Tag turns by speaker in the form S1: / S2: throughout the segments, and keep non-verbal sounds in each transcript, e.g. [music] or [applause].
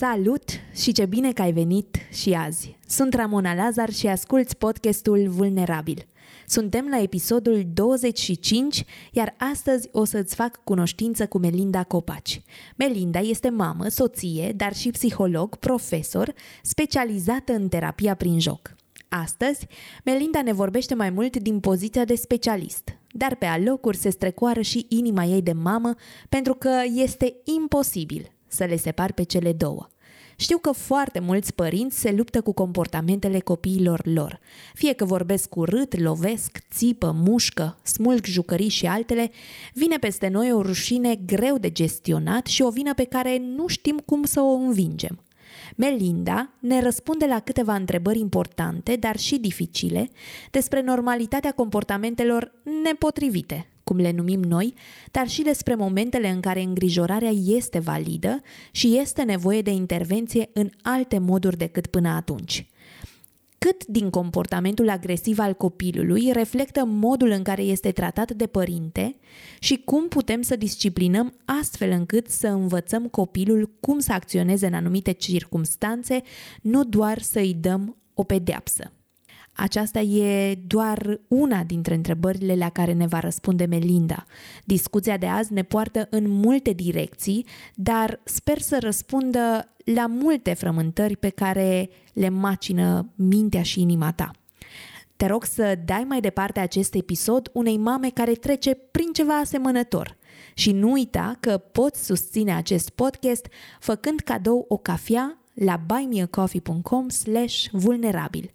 S1: Salut și ce bine că ai venit și azi! Sunt Ramona Lazar și asculți podcastul Vulnerabil. Suntem la episodul 25, iar astăzi o să-ți fac cunoștință cu Melinda Copaci. Melinda este mamă, soție, dar și psiholog, profesor, specializată în terapia prin joc. Astăzi, Melinda ne vorbește mai mult din poziția de specialist, dar pe alocuri se strecoară și inima ei de mamă pentru că este imposibil să le separ pe cele două. Știu că foarte mulți părinți se luptă cu comportamentele copiilor lor. Fie că vorbesc urât, lovesc, țipă, mușcă, smulg jucării și altele, vine peste noi o rușine greu de gestionat și o vină pe care nu știm cum să o învingem. Melinda ne răspunde la câteva întrebări importante, dar și dificile, despre normalitatea comportamentelor nepotrivite cum le numim noi, dar și despre momentele în care îngrijorarea este validă și este nevoie de intervenție în alte moduri decât până atunci. Cât din comportamentul agresiv al copilului reflectă modul în care este tratat de părinte și cum putem să disciplinăm astfel încât să învățăm copilul cum să acționeze în anumite circumstanțe, nu doar să îi dăm o pedeapsă. Aceasta e doar una dintre întrebările la care ne va răspunde Melinda. Discuția de azi ne poartă în multe direcții, dar sper să răspundă la multe frământări pe care le macină mintea și inima ta. Te rog să dai mai departe acest episod unei mame care trece prin ceva asemănător. Și nu uita că poți susține acest podcast făcând cadou o cafea la buymeacoffee.com slash vulnerabil.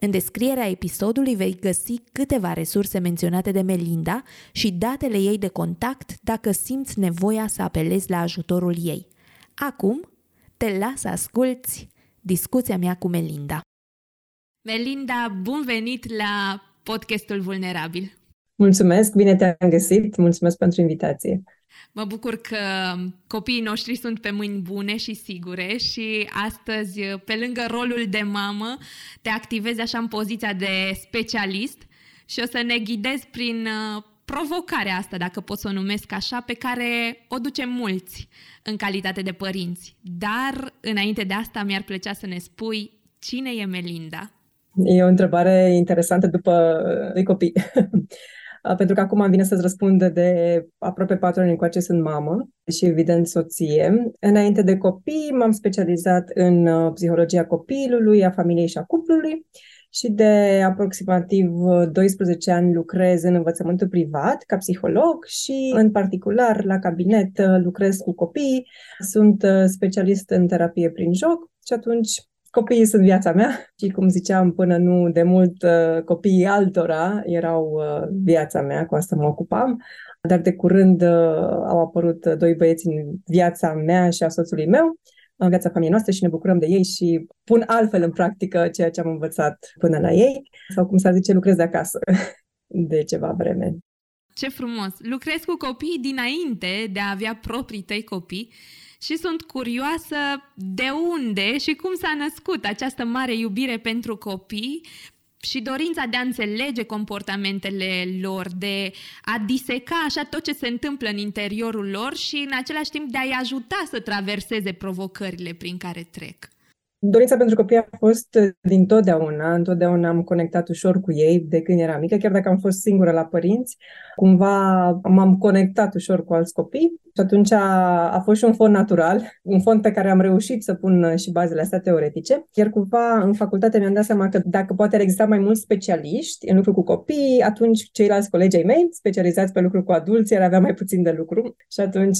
S1: În descrierea episodului vei găsi câteva resurse menționate de Melinda și datele ei de contact dacă simți nevoia să apelezi la ajutorul ei. Acum, te las să asculți discuția mea cu Melinda. Melinda, bun venit la podcastul Vulnerabil.
S2: Mulțumesc, bine te-am găsit, mulțumesc pentru invitație.
S1: Mă bucur că copiii noștri sunt pe mâini bune și sigure și astăzi, pe lângă rolul de mamă, te activezi așa în poziția de specialist și o să ne ghidezi prin uh, provocarea asta, dacă pot să o numesc așa, pe care o ducem mulți în calitate de părinți. Dar, înainte de asta, mi-ar plăcea să ne spui cine e Melinda?
S2: E o întrebare interesantă după doi copii. [laughs] pentru că acum vine să-ți răspund de aproape patru ani încoace sunt mamă și evident soție. Înainte de copii m-am specializat în uh, psihologia copilului, a familiei și a cuplului și de aproximativ 12 ani lucrez în învățământul privat ca psiholog și în particular la cabinet uh, lucrez cu copii, sunt uh, specialist în terapie prin joc și atunci copiii sunt viața mea și, cum ziceam, până nu de mult, uh, copiii altora erau uh, viața mea, cu asta mă ocupam. Dar de curând uh, au apărut doi băieți în viața mea și a soțului meu, în viața familiei noastre și ne bucurăm de ei și pun altfel în practică ceea ce am învățat până la ei, sau cum s-ar zice, lucrez de acasă [laughs] de ceva vreme.
S1: Ce frumos! Lucrezi cu copii dinainte de a avea proprii tăi copii și sunt curioasă de unde și cum s-a născut această mare iubire pentru copii și dorința de a înțelege comportamentele lor, de a diseca așa tot ce se întâmplă în interiorul lor și în același timp de a-i ajuta să traverseze provocările prin care trec.
S2: Dorința pentru copii a fost din totdeauna, întotdeauna am conectat ușor cu ei de când eram mică, chiar dacă am fost singură la părinți, cumva m-am conectat ușor cu alți copii și atunci a, a fost și un fond natural, un fond pe care am reușit să pun și bazele astea teoretice. Iar cumva în facultate mi-am dat seama că dacă poate exista mai mulți specialiști în lucru cu copii, atunci ceilalți colegi ai mei, specializați pe lucru cu adulți, ar avea mai puțin de lucru. Și atunci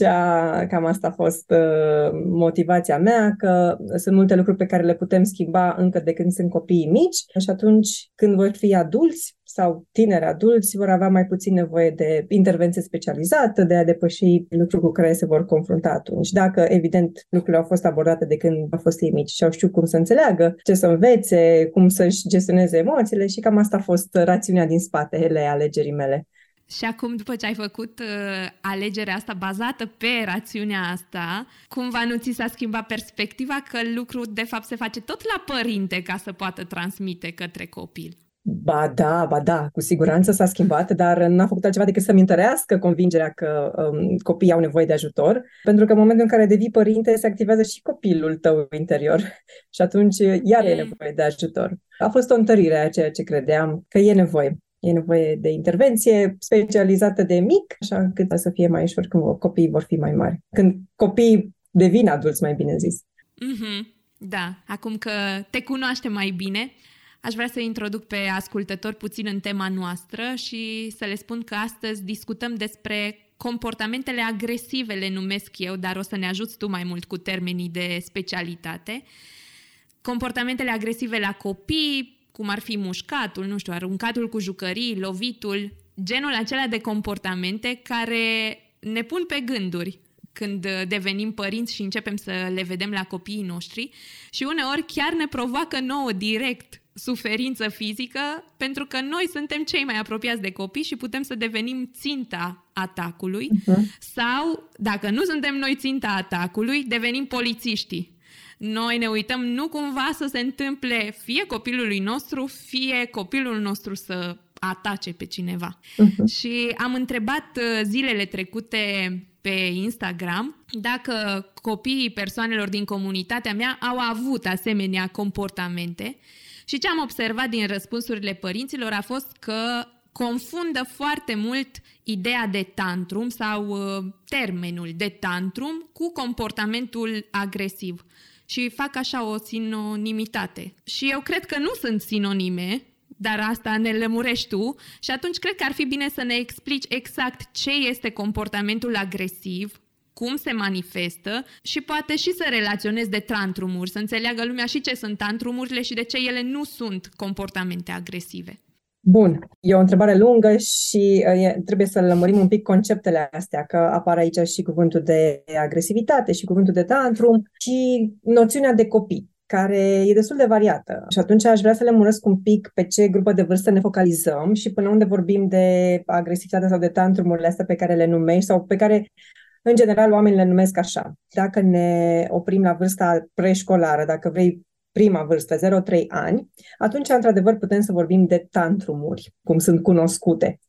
S2: cam asta a fost uh, motivația mea, că sunt multe lucruri pe care le putem schimba încă de când sunt copiii mici și atunci când vor fi adulți, sau tineri adulți vor avea mai puțin nevoie de intervenție specializată, de a depăși lucruri cu care se vor confrunta atunci. Dacă, evident, lucrurile au fost abordate de când au fost ei mici și au știut cum să înțeleagă, ce să învețe, cum să-și gestioneze emoțiile și cam asta a fost rațiunea din spatele alegerii mele.
S1: Și acum, după ce ai făcut uh, alegerea asta bazată pe rațiunea asta, cumva nu ți s-a schimbat perspectiva că lucrul de fapt se face tot la părinte ca să poată transmite către copil?
S2: Ba da, ba da, cu siguranță s-a schimbat, dar n-a făcut altceva decât să-mi întărească convingerea că um, copiii au nevoie de ajutor, pentru că în momentul în care devii părinte se activează și copilul tău interior [laughs] și atunci iar e nevoie de ajutor. A fost o întărire a ceea ce credeam că e nevoie. E nevoie de intervenție specializată de mic, așa încât să fie mai ușor când copiii vor fi mai mari. Când copiii devin adulți, mai bine zis.
S1: Mm-hmm. Da, acum că te cunoaște mai bine, aș vrea să introduc pe ascultători puțin în tema noastră și să le spun că astăzi discutăm despre comportamentele agresive, le numesc eu, dar o să ne ajuți tu mai mult cu termenii de specialitate. Comportamentele agresive la copii, cum ar fi mușcatul, nu știu, aruncatul cu jucării, lovitul, genul acela de comportamente care ne pun pe gânduri când devenim părinți și începem să le vedem la copiii noștri și uneori chiar ne provoacă nouă direct suferință fizică pentru că noi suntem cei mai apropiați de copii și putem să devenim ținta atacului uh-huh. sau, dacă nu suntem noi ținta atacului, devenim polițiștii noi ne uităm nu cumva să se întâmple fie copilului nostru, fie copilul nostru să atace pe cineva. Uh-huh. Și am întrebat uh, zilele trecute pe Instagram dacă copiii persoanelor din comunitatea mea au avut asemenea comportamente și ce am observat din răspunsurile părinților a fost că confundă foarte mult ideea de tantrum sau uh, termenul de tantrum cu comportamentul agresiv și fac așa o sinonimitate. Și eu cred că nu sunt sinonime, dar asta ne lămurești tu și atunci cred că ar fi bine să ne explici exact ce este comportamentul agresiv, cum se manifestă și poate și să relaționezi de tantrumuri, să înțeleagă lumea și ce sunt tantrumurile și de ce ele nu sunt comportamente agresive.
S2: Bun, e o întrebare lungă și uh, e, trebuie să lămurim un pic conceptele astea, că apar aici și cuvântul de agresivitate și cuvântul de tantrum și noțiunea de copii care e destul de variată. Și atunci aș vrea să le murăsc un pic pe ce grupă de vârstă ne focalizăm și până unde vorbim de agresivitate sau de tantrumurile astea pe care le numești sau pe care în general oamenii le numesc așa. Dacă ne oprim la vârsta preșcolară, dacă vrei prima vârstă, 0-3 ani, atunci, într-adevăr, putem să vorbim de tantrumuri, cum sunt cunoscute.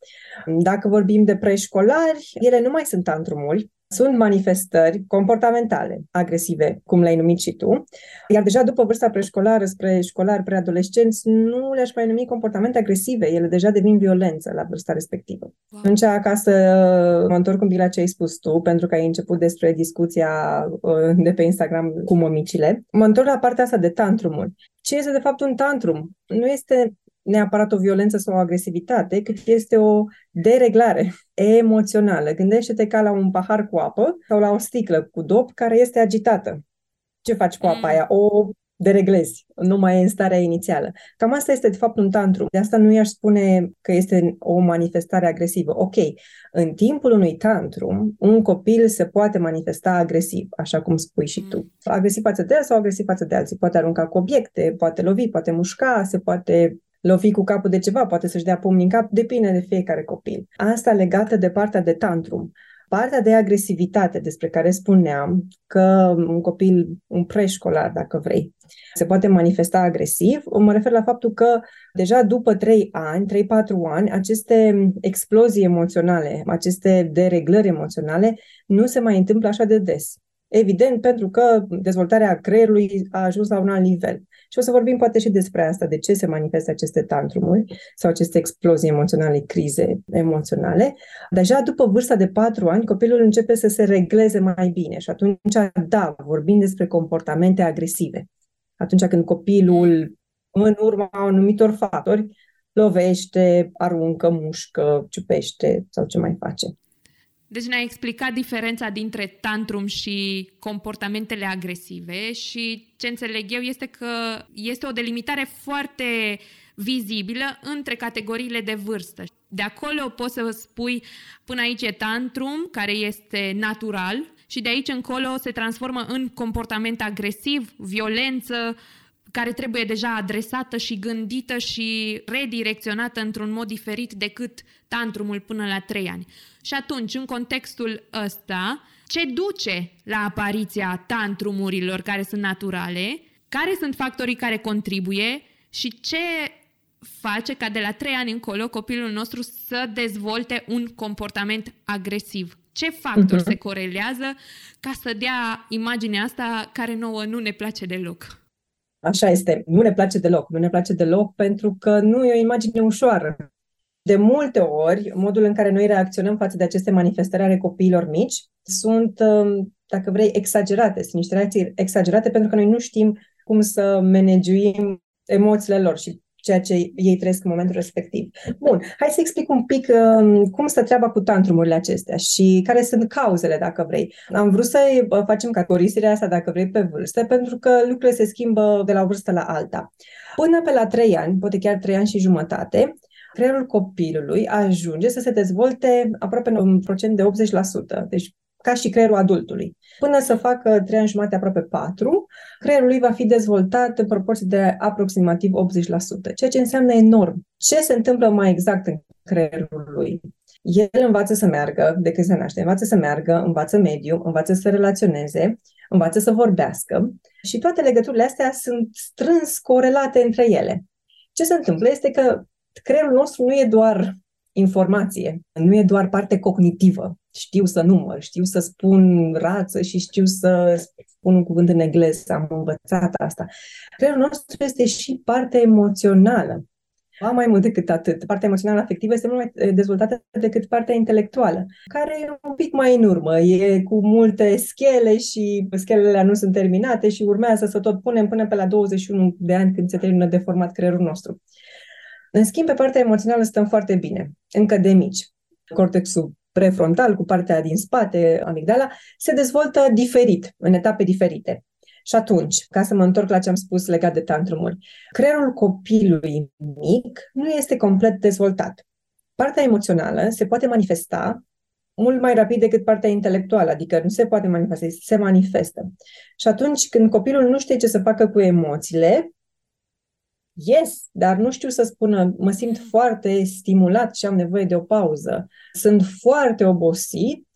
S2: Dacă vorbim de preșcolari, ele nu mai sunt tantrumuri, sunt manifestări comportamentale agresive, cum le-ai numit și tu, iar deja după vârsta preșcolară spre școlari, preadolescenți, nu le-aș mai numi comportamente agresive, ele deja devin violență la vârsta respectivă. Wow. Atunci, ca să mă întorc un pic la ce ai spus tu, pentru că ai început despre discuția uh, de pe Instagram cu momicile, mă întorc la partea asta de tantrumuri. Ce este de fapt un tantrum? Nu este neapărat o violență sau o agresivitate, cât este o dereglare emoțională. Gândește-te ca la un pahar cu apă sau la o sticlă cu dop care este agitată. Ce faci cu apa mm. aia? O dereglezi, nu mai e în starea inițială. Cam asta este, de fapt, un tantru. De asta nu i-aș spune că este o manifestare agresivă. Ok, în timpul unui tantrum, un copil se poate manifesta agresiv, așa cum spui și tu. Mm. Agresiv față de el sau agresiv față de alții. Poate arunca cu obiecte, poate lovi, poate mușca, se poate lovi cu capul de ceva, poate să-și dea pumni în cap, depinde de fiecare copil. Asta legată de partea de tantrum. Partea de agresivitate despre care spuneam că un copil, un preșcolar, dacă vrei, se poate manifesta agresiv, mă refer la faptul că deja după 3 ani, 3-4 ani, aceste explozii emoționale, aceste dereglări emoționale nu se mai întâmplă așa de des. Evident, pentru că dezvoltarea creierului a ajuns la un alt nivel. Și o să vorbim poate și despre asta, de ce se manifestă aceste tantrumuri sau aceste explozii emoționale, crize emoționale. Deja după vârsta de patru ani, copilul începe să se regleze mai bine și atunci, da, vorbim despre comportamente agresive. Atunci când copilul, în urma anumitor factori, lovește, aruncă, mușcă, ciupește sau ce mai face.
S1: Deci ne-a explicat diferența dintre tantrum și comportamentele agresive și ce înțeleg eu este că este o delimitare foarte vizibilă între categoriile de vârstă. De acolo poți să spui până aici e tantrum, care este natural, și de aici încolo se transformă în comportament agresiv, violență, care trebuie deja adresată și gândită și redirecționată într-un mod diferit decât tantrumul până la trei ani. Și atunci, în contextul ăsta, ce duce la apariția tantrumurilor care sunt naturale, care sunt factorii care contribuie și ce face ca de la trei ani încolo copilul nostru să dezvolte un comportament agresiv. Ce factori uh-huh. se corelează ca să dea imaginea asta care nouă nu ne place deloc?
S2: Așa este. Nu ne place deloc. Nu ne place deloc pentru că nu e o imagine ușoară. De multe ori, modul în care noi reacționăm față de aceste manifestări ale copiilor mici sunt, um, dacă vrei, exagerate. Sunt niște reacții exagerate pentru că noi nu știm cum să managuim emoțiile lor și ceea ce ei trăiesc în momentul respectiv. Bun, hai să explic un pic uh, cum stă treaba cu tantrumurile acestea și care sunt cauzele, dacă vrei. Am vrut să uh, facem categorisirea asta, dacă vrei, pe vârstă, pentru că lucrurile se schimbă de la o vârstă la alta. Până pe la 3 ani, poate chiar 3 ani și jumătate, creierul copilului ajunge să se dezvolte aproape în procent de 80%. Deci ca și creierul adultului. Până să facă 3 ani jumate, aproape 4, creierul lui va fi dezvoltat în proporție de aproximativ 80%, ceea ce înseamnă enorm. Ce se întâmplă mai exact în creierul lui? El învață să meargă de când se naște, învață să meargă, învață mediu, învață să relaționeze, învață să vorbească și toate legăturile astea sunt strâns corelate între ele. Ce se întâmplă este că creierul nostru nu e doar informație, nu e doar parte cognitivă. Știu să număr, știu să spun rață și știu să spun un cuvânt în engleză, am învățat asta. Creierul nostru este și parte emoțională. Ba mai mult decât atât. Partea emoțională afectivă este mult mai eh, dezvoltată decât partea intelectuală, care e un pic mai în urmă. E cu multe schele și schelele nu sunt terminate și urmează să tot punem până pe la 21 de ani când se termină de format creierul nostru. În schimb, pe partea emoțională stăm foarte bine, încă de mici. Cortexul prefrontal cu partea din spate, amigdala, se dezvoltă diferit, în etape diferite. Și atunci, ca să mă întorc la ce am spus legat de tantrumuri, creierul copilului mic nu este complet dezvoltat. Partea emoțională se poate manifesta mult mai rapid decât partea intelectuală, adică nu se poate manifesta, se manifestă. Și atunci când copilul nu știe ce să facă cu emoțiile, Yes, dar nu știu să spună, mă simt foarte stimulat și am nevoie de o pauză. Sunt foarte obosit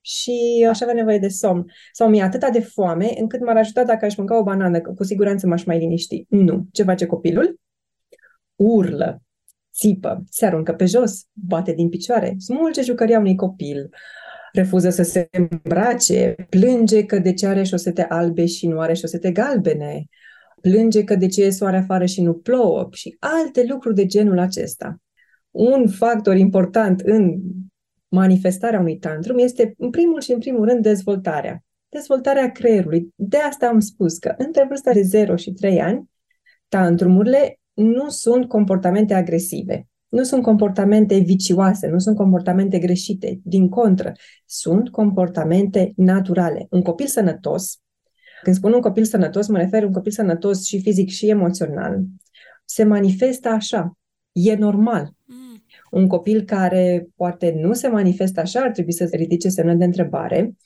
S2: și aș avea nevoie de somn. Sau mi-e atâta de foame încât m-ar ajuta dacă aș mânca o banană, cu siguranță m-aș mai liniști. Nu. Ce face copilul? Urlă, țipă, se aruncă pe jos, bate din picioare, smulge jucăria unui copil, refuză să se îmbrace, plânge că de ce are șosete albe și nu are șosete galbene, plânge că de ce e soare afară și nu plouă și alte lucruri de genul acesta. Un factor important în manifestarea unui tantrum este, în primul și în primul rând, dezvoltarea. Dezvoltarea creierului. De asta am spus că între vârsta de 0 și 3 ani, tantrumurile nu sunt comportamente agresive, nu sunt comportamente vicioase, nu sunt comportamente greșite. Din contră, sunt comportamente naturale. Un copil sănătos când spun un copil sănătos, mă refer un copil sănătos și fizic și emoțional. Se manifestă așa. E normal. Mm. Un copil care poate nu se manifestă așa ar trebui să se ridice semnul de întrebare,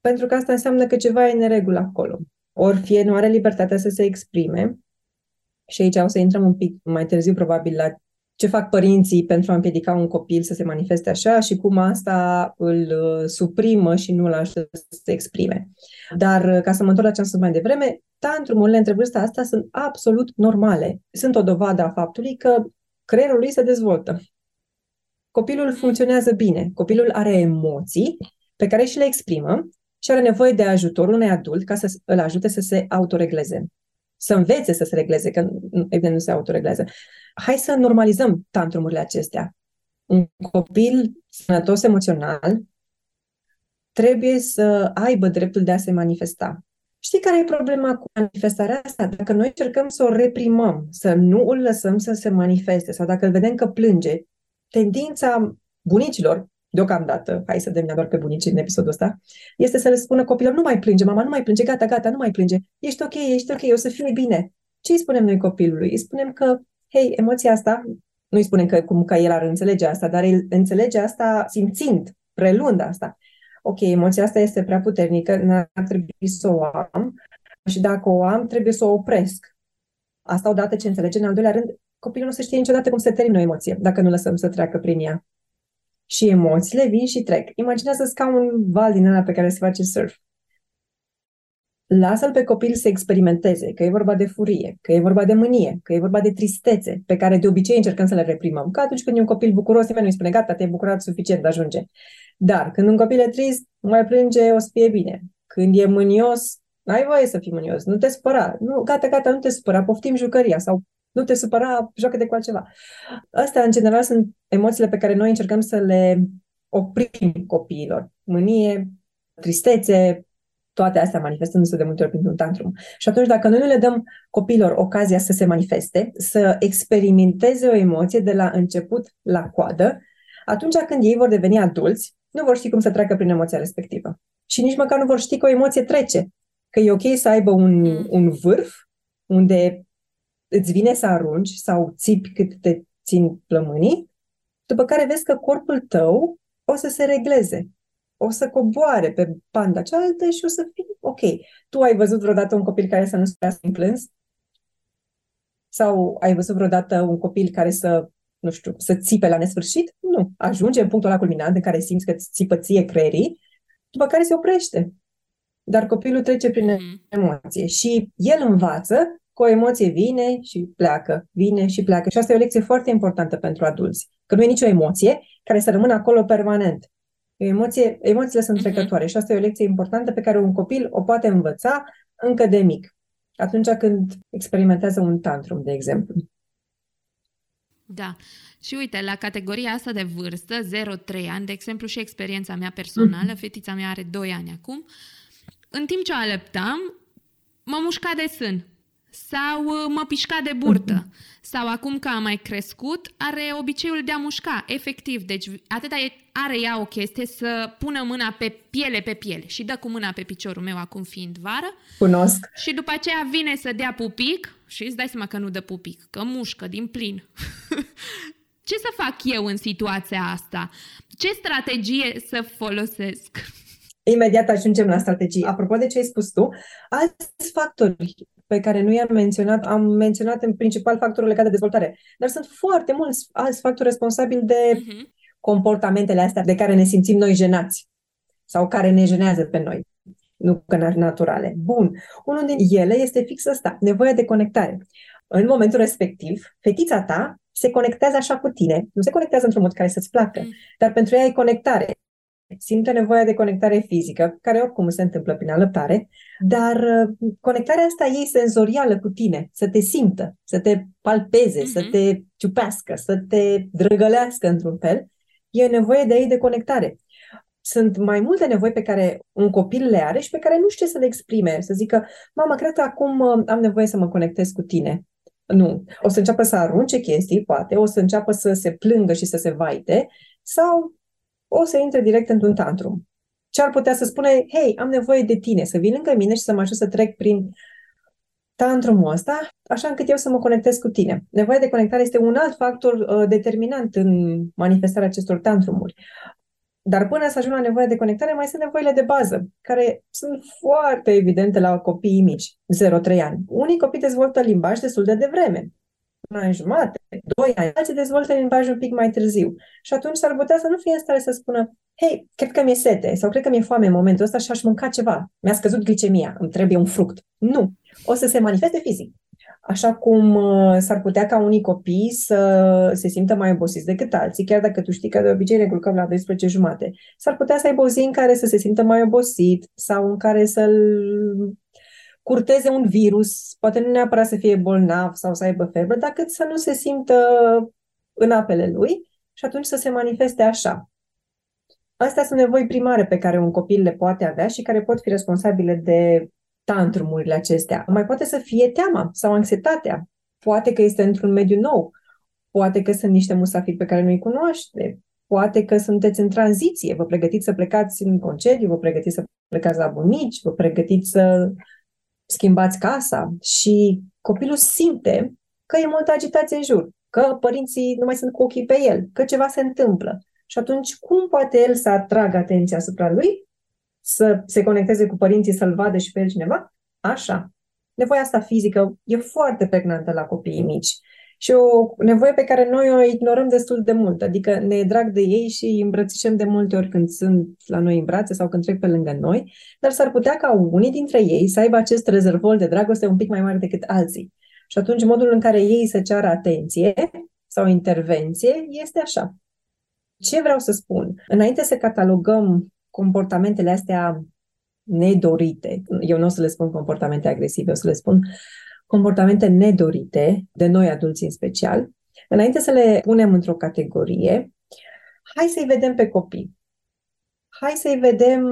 S2: pentru că asta înseamnă că ceva e în neregulă acolo. Ori fie nu are libertatea să se exprime, și aici o să intrăm un pic mai târziu, probabil, la ce fac părinții pentru a împiedica un copil să se manifeste așa și cum asta îl uh, suprimă și nu îl ajută să se exprime. Dar uh, ca să mă întorc la ce am spus mai devreme, tantrumurile între vârsta asta sunt absolut normale. Sunt o dovadă a faptului că creierul lui se dezvoltă. Copilul funcționează bine, copilul are emoții pe care și le exprimă și are nevoie de ajutorul unui adult ca să îl ajute să se autoregleze să învețe să se regleze, că evident nu se autoreglează. Hai să normalizăm tantrumurile acestea. Un copil sănătos emoțional trebuie să aibă dreptul de a se manifesta. Știi care e problema cu manifestarea asta? Dacă noi încercăm să o reprimăm, să nu îl lăsăm să se manifeste sau dacă îl vedem că plânge, tendința bunicilor deocamdată, hai să dăm doar pe bunici în episodul ăsta, este să le spună copilor, nu mai plânge, mama, nu mai plânge, gata, gata, nu mai plânge, ești ok, ești ok, o să fie bine. Ce îi spunem noi copilului? Îi spunem că, hei, emoția asta, nu îi spunem că cum că el ar înțelege asta, dar el înțelege asta simțind, prelund asta. Ok, emoția asta este prea puternică, n-ar trebui să o am și dacă o am, trebuie să o opresc. Asta odată ce înțelege, în al doilea rând, copilul nu se știe niciodată cum se termină o emoție, dacă nu lăsăm să treacă prin ea. Și emoțiile vin și trec. Imaginează-ți ca un val din ăla pe care se face surf. Lasă-l pe copil să experimenteze, că e vorba de furie, că e vorba de mânie, că e vorba de tristețe, pe care de obicei încercăm să le reprimăm. Că atunci când e un copil bucuros, nimeni nu îi spune, gata, te-ai bucurat suficient, ajunge. Dar când un copil e trist, mai plânge, o să fie bine. Când e mânios, ai voie să fii mânios, nu te spăra. Nu, gata, gata, nu te spăra, poftim jucăria sau nu te supăra, joacă de cu altceva. Astea, în general, sunt emoțiile pe care noi încercăm să le oprim copiilor. Mânie, tristețe, toate astea manifestându-se de multe ori printr-un tantrum. Și atunci, dacă noi nu le dăm copiilor ocazia să se manifeste, să experimenteze o emoție de la început la coadă, atunci când ei vor deveni adulți, nu vor ști cum să treacă prin emoția respectivă. Și nici măcar nu vor ști că o emoție trece. Că e ok să aibă un, mm. un vârf unde îți vine să arunci sau țipi cât te țin plămânii, după care vezi că corpul tău o să se regleze, o să coboare pe panda cealaltă și o să fie ok. Tu ai văzut vreodată un copil care să nu stea să plâns? Sau ai văzut vreodată un copil care să, nu știu, să țipe la nesfârșit? Nu. Ajunge în punctul ăla culminant în care simți că îți țipă ție creierii, după care se oprește. Dar copilul trece prin mm-hmm. emoție și el învață că o emoție vine și pleacă, vine și pleacă. Și asta e o lecție foarte importantă pentru adulți. Că nu e nicio emoție care să rămână acolo permanent. E emoție, emoțiile sunt mhm. trecătoare și asta e o lecție importantă pe care un copil o poate învăța încă de mic. Atunci când experimentează un tantrum, de exemplu.
S1: Da. Și uite, la categoria asta de vârstă, 0-3 ani, de exemplu și experiența mea personală, mm-hmm. fetița mea are 2 ani acum, în timp ce o aleptam, mă mușca de sân sau uh, mă pișca de burtă. Sau acum că a mai crescut, are obiceiul de a mușca, efectiv. Deci atâta are ea o chestie să pună mâna pe piele pe piele și dă cu mâna pe piciorul meu acum fiind vară.
S2: Cunosc.
S1: Și după aceea vine să dea pupic și îți dai seama că nu dă pupic, că mușcă din plin. [laughs] Ce să fac eu în situația asta? Ce strategie să folosesc?
S2: Imediat ajungem la strategie. Apropo de ce ai spus tu, alți factori pe care nu i-am menționat, am menționat în principal factorul legat de dezvoltare, dar sunt foarte mulți alți factori responsabili de uh-huh. comportamentele astea de care ne simțim noi jenați sau care ne jenează pe noi, nu că naturale. Bun, unul din ele este fix ăsta, nevoia de conectare. În momentul respectiv, fetița ta se conectează așa cu tine, nu se conectează într-un mod care să-ți placă, mm. dar pentru ea e conectare simte nevoia de conectare fizică, care oricum se întâmplă prin alăptare, dar uh, conectarea asta ei senzorială cu tine, să te simtă, să te palpeze, uh-huh. să mhm. te ciupească, să te drăgălească într-un fel, e nevoie de ei de conectare. Sunt mai multe nevoi pe care un copil le are și pe care nu știe să le exprime, să zică, mama, cred că acum uh, am nevoie să mă conectez cu tine. Nu. O să înceapă să arunce chestii, poate, o să înceapă să se plângă și să se vaite, sau o să intre direct într-un tantrum. Ce ar putea să spune, hei, am nevoie de tine, să vii lângă mine și să mă ajut să trec prin tantrumul ăsta, așa încât eu să mă conectez cu tine. Nevoia de conectare este un alt factor uh, determinant în manifestarea acestor tantrumuri. Dar până să ajung la nevoia de conectare, mai sunt nevoile de bază, care sunt foarte evidente la copiii mici, 0-3 ani. Unii copii dezvoltă limbaj destul de devreme un an jumate, doi ani, alții dezvoltă limbajul un pic mai târziu. Și atunci s-ar putea să nu fie în stare să spună, hei, cred că mi-e sete sau cred că mi-e foame în momentul ăsta și aș mânca ceva. Mi-a scăzut glicemia, îmi trebuie un fruct. Nu. O să se manifeste fizic. Așa cum uh, s-ar putea ca unii copii să se simtă mai obosiți decât alții, chiar dacă tu știi că de obicei ne culcăm la 12 jumate. S-ar putea să aibă o zi în care să se simtă mai obosit sau în care să-l curteze un virus, poate nu neapărat să fie bolnav sau să aibă febră, dar cât să nu se simtă în apele lui și atunci să se manifeste așa. Astea sunt nevoi primare pe care un copil le poate avea și care pot fi responsabile de tantrumurile acestea. Mai poate să fie teama sau anxietatea. Poate că este într-un mediu nou. Poate că sunt niște musafiri pe care nu-i cunoaște. poate că sunteți în tranziție, vă pregătiți să plecați în concediu, vă pregătiți să plecați la bunici, vă pregătiți să schimbați casa și copilul simte că e multă agitație în jur, că părinții nu mai sunt cu ochii pe el, că ceva se întâmplă. Și atunci, cum poate el să atragă atenția asupra lui? Să se conecteze cu părinții, să-l vadă și pe el cineva? Așa. Nevoia asta fizică e foarte pregnantă la copiii mici și o nevoie pe care noi o ignorăm destul de mult. Adică ne e drag de ei și îi îmbrățișăm de multe ori când sunt la noi în brațe sau când trec pe lângă noi, dar s-ar putea ca unii dintre ei să aibă acest rezervol de dragoste un pic mai mare decât alții. Și atunci modul în care ei să ceară atenție sau intervenție este așa. Ce vreau să spun? Înainte să catalogăm comportamentele astea nedorite, eu nu o să le spun comportamente agresive, o să le spun comportamente nedorite, de noi adulți în special, înainte să le punem într-o categorie, hai să-i vedem pe copii. Hai să-i vedem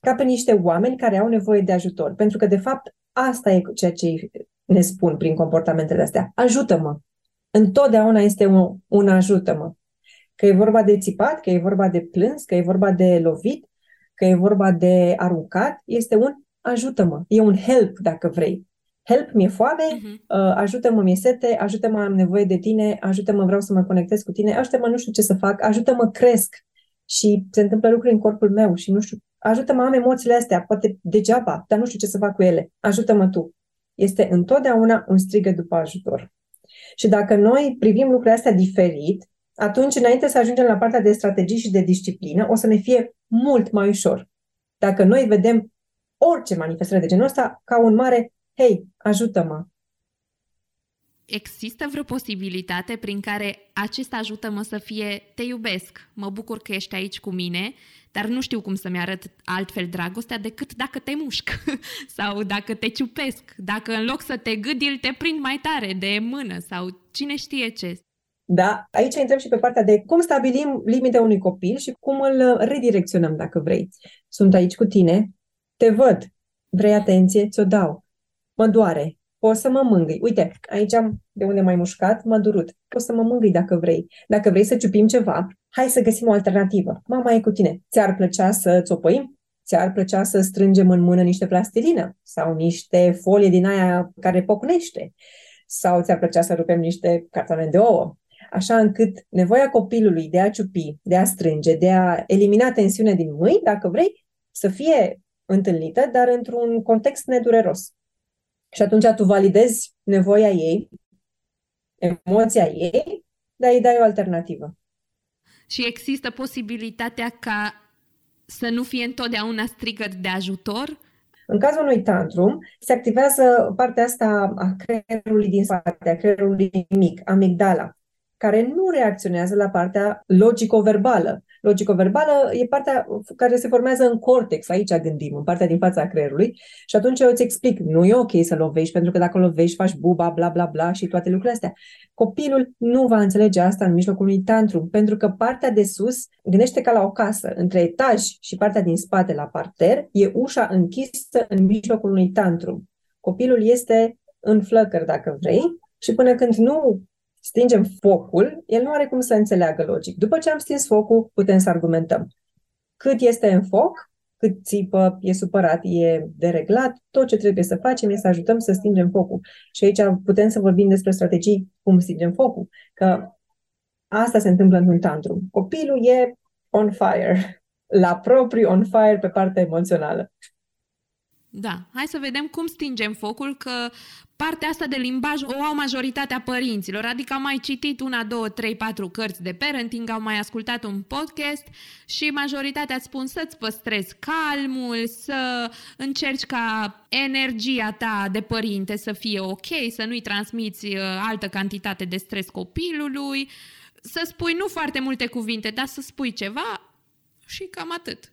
S2: ca pe niște oameni care au nevoie de ajutor. Pentru că, de fapt, asta e ceea ce ne spun prin comportamentele astea. Ajută-mă! Întotdeauna este un, un ajută-mă. Că e vorba de țipat, că e vorba de plâns, că e vorba de lovit, că e vorba de aruncat, este un ajută-mă. E un help, dacă vrei help, mi-e foame, uh-huh. uh, ajută-mă, mi-e sete, ajută-mă, am nevoie de tine, ajută-mă, vreau să mă conectez cu tine, ajută-mă, nu știu ce să fac, ajută-mă, cresc și se întâmplă lucruri în corpul meu și nu știu, ajută-mă, am emoțiile astea, poate degeaba, dar nu știu ce să fac cu ele, ajută-mă tu. Este întotdeauna un strigă după ajutor. Și dacă noi privim lucrurile astea diferit, atunci, înainte să ajungem la partea de strategii și de disciplină, o să ne fie mult mai ușor. Dacă noi vedem orice manifestare de genul ăsta ca un mare hei, ajută-mă!
S1: Există vreo posibilitate prin care acesta ajută-mă să fie te iubesc, mă bucur că ești aici cu mine, dar nu știu cum să-mi arăt altfel dragostea decât dacă te mușc [laughs] sau dacă te ciupesc, dacă în loc să te gâdil te prind mai tare de mână sau cine știe ce.
S2: Da, aici intrăm și pe partea de cum stabilim limite unui copil și cum îl redirecționăm dacă vrei. Sunt aici cu tine, te văd, vrei atenție, ți-o dau mă doare, poți să mă mângâi. Uite, aici am de unde mai mușcat, mă durut. Poți să mă mângâi dacă vrei. Dacă vrei să ciupim ceva, hai să găsim o alternativă. Mama e cu tine. Ți-ar plăcea să țopăim? Ți-ar plăcea să strângem în mână niște plastilină sau niște folie din aia care pocnește? Sau ți-ar plăcea să rupem niște cartoane de ouă? Așa încât nevoia copilului de a ciupi, de a strânge, de a elimina tensiunea din mâini, dacă vrei, să fie întâlnită, dar într-un context nedureros. Și atunci tu validezi nevoia ei, emoția ei, dar îi dai o alternativă.
S1: Și există posibilitatea ca să nu fie întotdeauna strigări de ajutor?
S2: În cazul unui tantrum, se activează partea asta a creierului din spate, a creierului mic, amigdala, care nu reacționează la partea logico-verbală. Logico-verbală e partea care se formează în cortex, aici gândim, în partea din fața creierului și atunci eu îți explic, nu e ok să lovești, pentru că dacă lovești faci buba, bla, bla, bla și toate lucrurile astea. Copilul nu va înțelege asta în mijlocul unui tantrum, pentru că partea de sus, gândește ca la o casă, între etaj și partea din spate la parter, e ușa închisă în mijlocul unui tantrum. Copilul este în flăcări, dacă vrei, și până când nu stingem focul, el nu are cum să înțeleagă logic. După ce am stins focul, putem să argumentăm. Cât este în foc, cât țipă, e supărat, e dereglat, tot ce trebuie să facem este să ajutăm să stingem focul. Și aici putem să vorbim despre strategii cum stingem focul, că asta se întâmplă într-un tantrum. Copilul e on fire, [laughs] la propriu on fire pe partea emoțională.
S1: Da, hai să vedem cum stingem focul, că partea asta de limbaj o au majoritatea părinților, adică am mai citit una, două, trei, patru cărți de parenting, au mai ascultat un podcast și majoritatea îți spun să-ți păstrezi calmul, să încerci ca energia ta de părinte să fie ok, să nu-i transmiți uh, altă cantitate de stres copilului, să spui nu foarte multe cuvinte, dar să spui ceva și cam atât.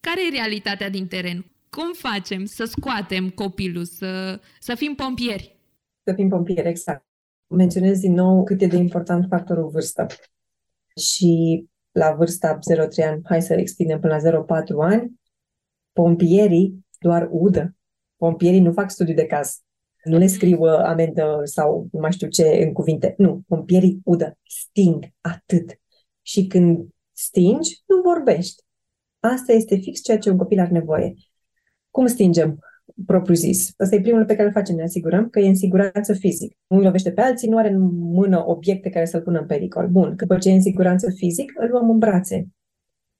S1: Care e realitatea din teren? Cum facem să scoatem copilul, să, să fim pompieri?
S2: Să fim pompieri, exact. Menționez din nou cât e de important factorul vârstă. Și la vârsta 0-3 ani, hai să extindem până la 0-4 ani, pompierii doar udă. Pompierii nu fac studiu de caz. Nu le scriu uh, amendă sau nu mai știu ce în cuvinte. Nu, pompierii udă, sting, atât. Și când stingi, nu vorbești. Asta este fix ceea ce un copil are nevoie. Cum stingem? propriu zis. Asta e primul pe care îl facem, ne asigurăm că e în siguranță fizic. Nu lovește pe alții, nu are în mână obiecte care să-l pună în pericol. Bun, după ce e în siguranță fizic, îl luăm în brațe.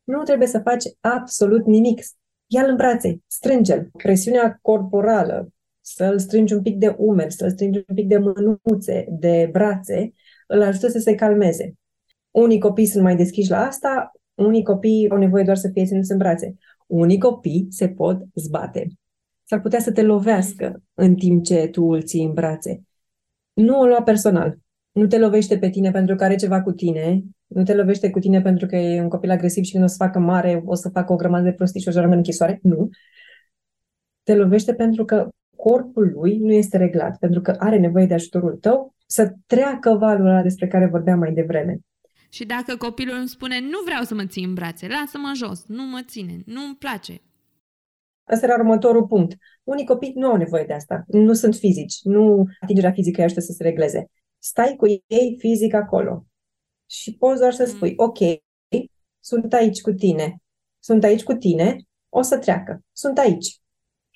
S2: Nu trebuie să faci absolut nimic. Ia-l în brațe, strânge-l. Presiunea corporală, să-l strângi un pic de umeri, să-l strângi un pic de mânuțe, de brațe, îl ajută să se calmeze. Unii copii sunt mai deschiși la asta, unii copii au nevoie doar să fie ținuți în brațe. Unii copii se pot zbate. S-ar putea să te lovească în timp ce tu îl ții în brațe. Nu o lua personal. Nu te lovește pe tine pentru că are ceva cu tine, nu te lovește cu tine pentru că e un copil agresiv și când o să facă mare, o să facă o grămadă de prostii și o să rămână în închisoare. Nu. Te lovește pentru că corpul lui nu este reglat, pentru că are nevoie de ajutorul tău să treacă valul ăla despre care vorbeam mai devreme.
S1: Și dacă copilul îmi spune, nu vreau să mă țin în brațe, lasă-mă jos, nu mă ține, nu-mi place.
S2: Asta era următorul punct. Unii copii nu au nevoie de asta, nu sunt fizici, nu atingerea fizică îi ajută să se regleze. Stai cu ei fizic acolo și poți doar să mm. spui, ok, sunt aici cu tine, sunt aici cu tine, o să treacă, sunt aici.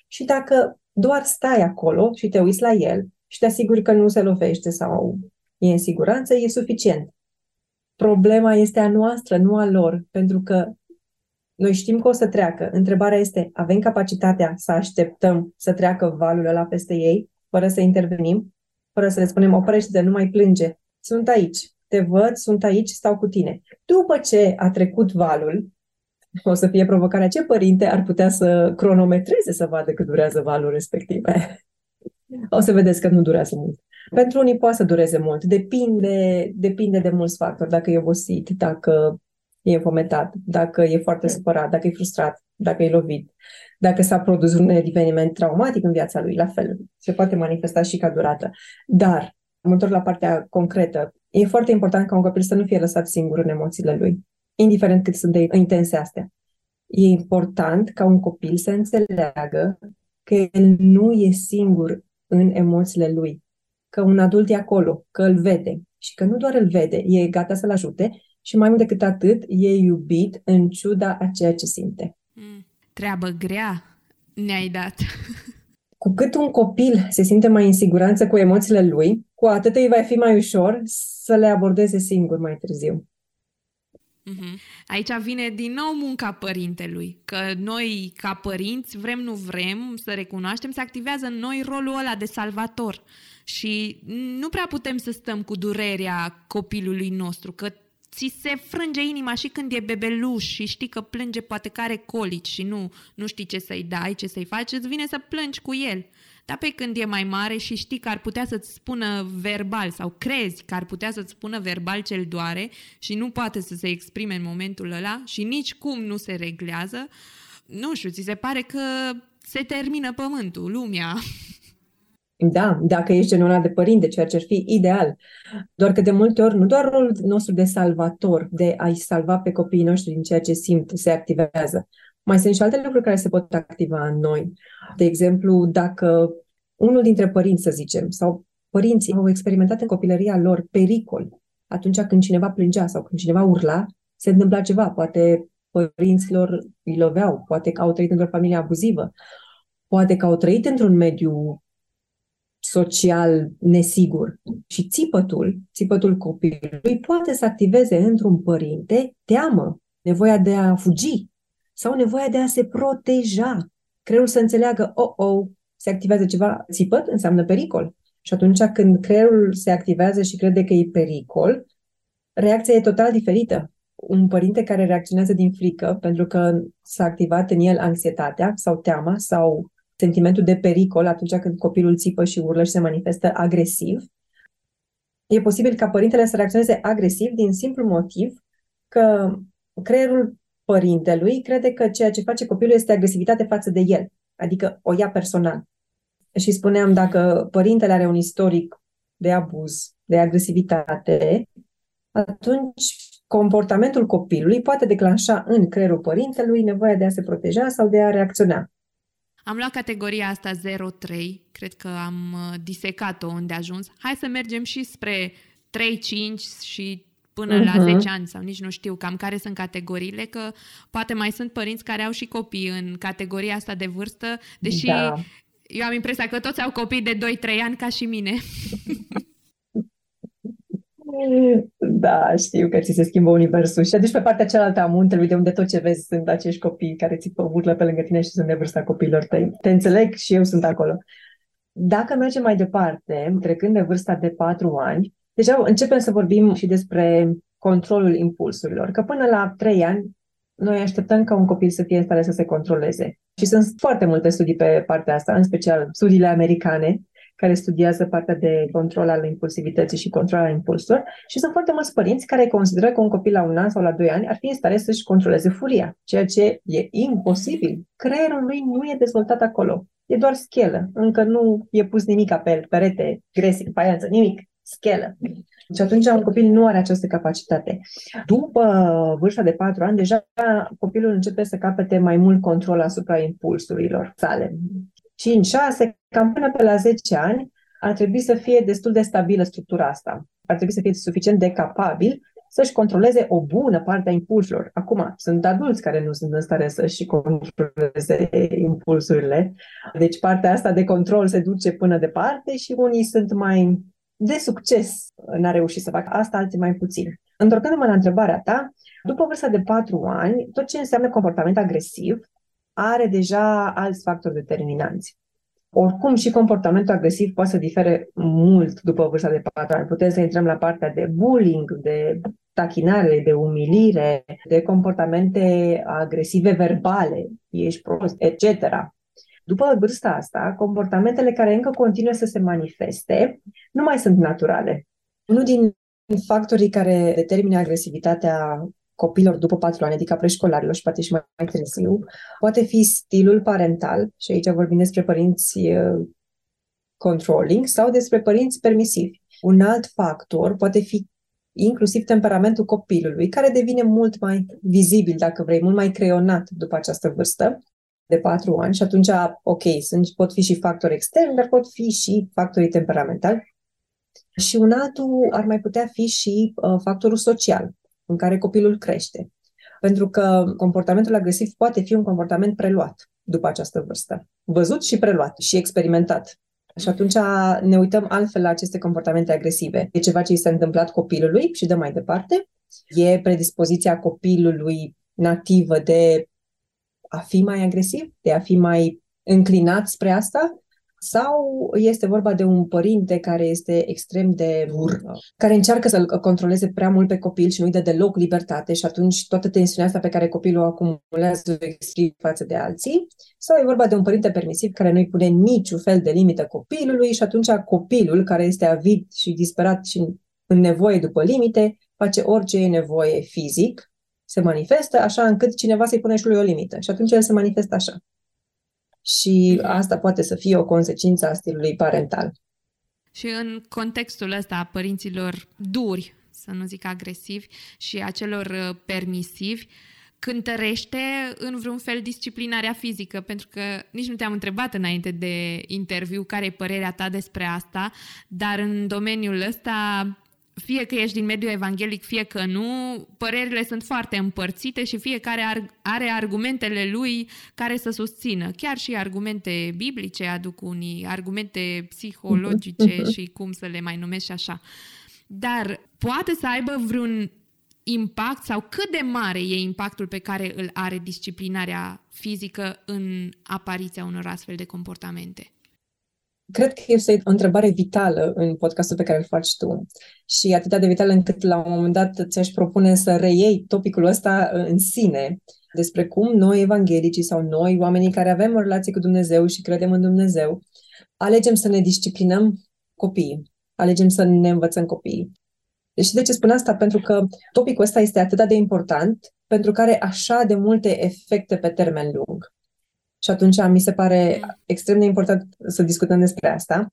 S2: Și dacă doar stai acolo și te uiți la el și te asiguri că nu se lovește sau e în siguranță, e suficient. Problema este a noastră, nu a lor, pentru că noi știm că o să treacă. Întrebarea este, avem capacitatea să așteptăm să treacă valul ăla peste ei, fără să intervenim, fără să le spunem, oprește-te, nu mai plânge. Sunt aici, te văd, sunt aici, stau cu tine. După ce a trecut valul, o să fie provocarea. Ce părinte ar putea să cronometreze să vadă cât durează valul respectiv? O să vedeți că nu durează mult. Pentru unii poate să dureze mult. Depinde, depinde de mulți factori. Dacă e obosit, dacă e înfometat, dacă e foarte supărat, dacă e frustrat, dacă e lovit, dacă s-a produs un eveniment traumatic în viața lui, la fel. Se poate manifesta și ca durată. Dar, mă întorc la partea concretă, e foarte important ca un copil să nu fie lăsat singur în emoțiile lui indiferent cât sunt de intense astea. E important ca un copil să înțeleagă că el nu e singur în emoțiile lui, că un adult e acolo, că îl vede și că nu doar îl vede, e gata să-l ajute și mai mult decât atât, e iubit în ciuda a ceea ce simte. Mm,
S1: treabă grea ne-ai dat. [laughs]
S2: cu cât un copil se simte mai în siguranță cu emoțiile lui, cu atât îi va fi mai ușor să le abordeze singur mai târziu.
S1: Mm-hmm. Aici vine din nou munca părintelui, că noi, ca părinți, vrem, nu vrem să recunoaștem, se activează în noi rolul ăla de salvator. Și nu prea putem să stăm cu durerea copilului nostru, că ți se frânge inima și când e bebeluș și știi că plânge, poate că are colici și nu, nu știi ce să-i dai, ce să-i faci, îți vine să plângi cu el. Dar pe când e mai mare și știi că ar putea să-ți spună verbal sau crezi că ar putea să-ți spună verbal cel doare și nu poate să se exprime în momentul ăla și nici cum nu se reglează, nu știu, ți se pare că se termină pământul, lumea.
S2: Da, dacă ești genul ăla de părinte, ceea ce ar fi ideal. Doar că de multe ori, nu doar rolul nostru de salvator, de a-i salva pe copiii noștri din ceea ce simt, se activează. Mai sunt și alte lucruri care se pot activa în noi. De exemplu, dacă unul dintre părinți, să zicem, sau părinții au experimentat în copilăria lor pericol atunci când cineva plângea sau când cineva urla, se întâmpla ceva. Poate părinților îi loveau, poate că au trăit într-o familie abuzivă, poate că au trăit într-un mediu social nesigur. Și țipătul, țipătul copilului poate să activeze într-un părinte teamă, nevoia de a fugi, sau nevoia de a se proteja. Creierul să înțeleagă, oh, oh, se activează ceva, țipăt înseamnă pericol. Și atunci când creierul se activează și crede că e pericol, reacția e total diferită. Un părinte care reacționează din frică pentru că s-a activat în el anxietatea sau teama sau sentimentul de pericol atunci când copilul țipă și urlă și se manifestă agresiv, e posibil ca părintele să reacționeze agresiv din simplu motiv că creierul părintelui crede că ceea ce face copilul este agresivitate față de el, adică o ia personal. Și spuneam, dacă părintele are un istoric de abuz, de agresivitate, atunci comportamentul copilului poate declanșa în creierul părintelui nevoia de a se proteja sau de a reacționa.
S1: Am luat categoria asta 0-3, cred că am uh, disecat-o unde a ajuns. Hai să mergem și spre 3-5 și până uh-huh. la 10 mhm. ani sau nici nu știu cam care sunt categoriile, că poate mai sunt părinți care au și copii în categoria asta de vârstă, deși da. eu am impresia că toți au copii de 2-3 ani ca și mine. [laughs]
S2: Da, știu că ți se schimbă universul și aduci pe partea cealaltă a muntelui de unde tot ce vezi sunt acești copii care ți urlă pe lângă tine și sunt de vârsta copiilor tăi. Te înțeleg și eu sunt acolo. Dacă mergem mai departe, trecând de vârsta de 4 ani, deja începem să vorbim și despre controlul impulsurilor, că până la 3 ani noi așteptăm ca un copil să fie în stare să se controleze. Și sunt foarte multe studii pe partea asta, în special studiile americane, care studiază partea de control al impulsivității și control al impulsurilor și sunt foarte mulți părinți care consideră că un copil la un an sau la doi ani ar fi în stare să-și controleze furia, ceea ce e imposibil. Creierul lui nu e dezvoltat acolo. E doar schelă. Încă nu e pus nimic pe perete, gresic, faianță, nimic. Schelă. Și atunci un copil nu are această capacitate. După vârsta de 4 ani, deja copilul începe să capete mai mult control asupra impulsurilor sale. 5, 6, cam până pe la 10 ani, ar trebui să fie destul de stabilă structura asta. Ar trebui să fie suficient de capabil să-și controleze o bună parte a impulsurilor. Acum, sunt adulți care nu sunt în stare să-și controleze impulsurile, deci partea asta de control se duce până departe și unii sunt mai de succes în a reuși să facă asta, alții mai puțin. Întorcându-mă la întrebarea ta, după vârsta de 4 ani, tot ce înseamnă comportament agresiv are deja alți factori determinanți. Oricum și comportamentul agresiv poate să difere mult după vârsta de 4 ani. Putem să intrăm la partea de bullying, de tachinare, de umilire, de comportamente agresive verbale, ești prost, etc. După vârsta asta, comportamentele care încă continuă să se manifeste nu mai sunt naturale. Unul din factorii care determină agresivitatea copilor după patru ani, adică preșcolarilor și poate și mai, mai târziu, poate fi stilul parental, și aici vorbim despre părinți uh, controlling sau despre părinți permisivi. Un alt factor poate fi inclusiv temperamentul copilului, care devine mult mai vizibil, dacă vrei, mult mai creionat după această vârstă de patru ani și atunci, ok, sunt, pot fi și factori externi, dar pot fi și factorii temperamentali. Și un altul ar mai putea fi și uh, factorul social în care copilul crește. Pentru că comportamentul agresiv poate fi un comportament preluat după această vârstă. Văzut și preluat și experimentat. Și atunci ne uităm altfel la aceste comportamente agresive. E ceva ce i s-a întâmplat copilului și dă mai departe. E predispoziția copilului nativă de a fi mai agresiv, de a fi mai înclinat spre asta? Sau este vorba de un părinte care este extrem de dur, care încearcă să-l controleze prea mult pe copil și nu-i dă deloc libertate și atunci toată tensiunea asta pe care copilul o acumulează o față de alții, sau e vorba de un părinte permisiv care nu-i pune niciun fel de limită copilului și atunci copilul, care este avid și disperat și în nevoie după limite, face orice e nevoie fizic, se manifestă așa încât cineva să-i pune și lui o limită. Și atunci el se manifestă așa. Și asta poate să fie o consecință a stilului parental.
S1: Și în contextul ăsta a părinților duri, să nu zic agresivi, și a celor uh, permisivi, cântărește în vreun fel disciplinarea fizică, pentru că nici nu te-am întrebat înainte de interviu care e părerea ta despre asta, dar în domeniul ăsta fie că ești din mediul evanghelic, fie că nu, părerile sunt foarte împărțite și fiecare are argumentele lui care să susțină. Chiar și argumente biblice aduc unii, argumente psihologice [laughs] și cum să le mai numesc și așa. Dar poate să aibă vreun impact sau cât de mare e impactul pe care îl are disciplinarea fizică în apariția unor astfel de comportamente?
S2: Cred că este o întrebare vitală în podcastul pe care îl faci tu și atât de vitală încât la un moment dat ți-aș propune să reiei topicul ăsta uh, în sine despre cum noi evanghelicii sau noi, oamenii care avem o relație cu Dumnezeu și credem în Dumnezeu, alegem să ne disciplinăm copiii, alegem să ne învățăm copiii. Deci de ce spun asta? Pentru că topicul ăsta este atât de important, pentru că are așa de multe efecte pe termen lung. Și atunci mi se pare extrem de important să discutăm despre asta.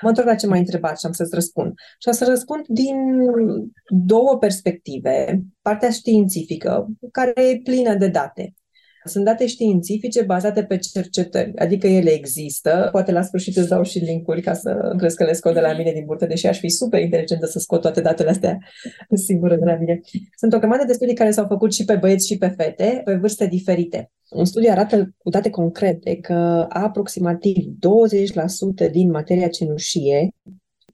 S2: Mă întorc la ce m-ai întrebat și am să-ți răspund. Și am să răspund din două perspective. Partea științifică, care e plină de date. Sunt date științifice bazate pe cercetări, adică ele există. Poate la sfârșit îți dau și linkuri ca să crezi că le scot de la mine din burtă, deși aș fi super inteligentă să scot toate datele astea [laughs] singură de la mine. Sunt o grămadă de studii care s-au făcut și pe băieți și pe fete, pe vârste diferite. Un studiu arată cu date concrete că aproximativ 20% din materia cenușie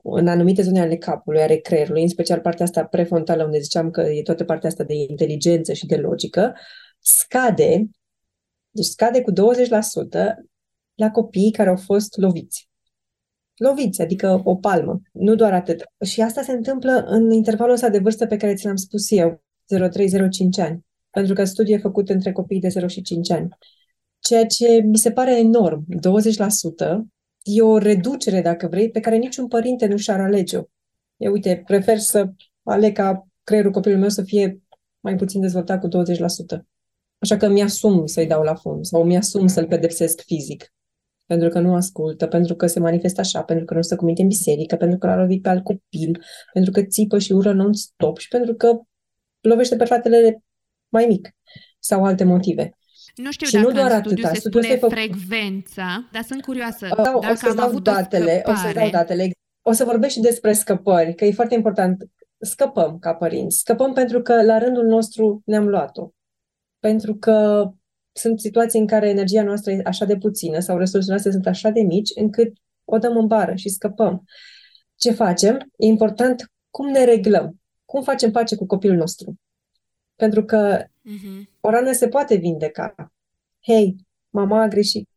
S2: în anumite zone ale capului, ale creierului, în special partea asta prefrontală, unde ziceam că e toată partea asta de inteligență și de logică, scade, deci scade cu 20% la copiii care au fost loviți. Loviți, adică o palmă, nu doar atât. Și asta se întâmplă în intervalul ăsta de vârstă pe care ți l-am spus eu, 0-3-0-5 ani, pentru că studiul e făcut între copii de 0 și 5 ani. Ceea ce mi se pare enorm, 20%, e o reducere, dacă vrei, pe care niciun părinte nu și-ar alege-o. Eu, uite, prefer să aleg ca creierul copilului meu să fie mai puțin dezvoltat cu 20%. Așa că mi-asum să-i dau la fund sau mi-asum să-l pedepsesc fizic. Pentru că nu ascultă, pentru că se manifestă așa, pentru că nu stă cu minte în biserică, pentru că l-a lovit pe alt copil, pentru că țipă și ură non-stop și pentru că lovește pe fratele mai mic sau alte motive.
S1: Nu știu și dacă nu doar în studiu atâta, se spune se frecvența, dar sunt curioasă.
S2: Uh, dacă o să am dau avut datele, o, o să dau datele. O să vorbesc și despre scăpări, că e foarte important. Scăpăm ca părinți. Scăpăm pentru că la rândul nostru ne-am luat-o. Pentru că sunt situații în care energia noastră e așa de puțină sau resursele noastre sunt așa de mici încât o dăm în bară și scăpăm. Ce facem? E important cum ne reglăm. Cum facem pace cu copilul nostru. Pentru că uh-huh. o rană se poate vindeca. Hei, mama a greșit.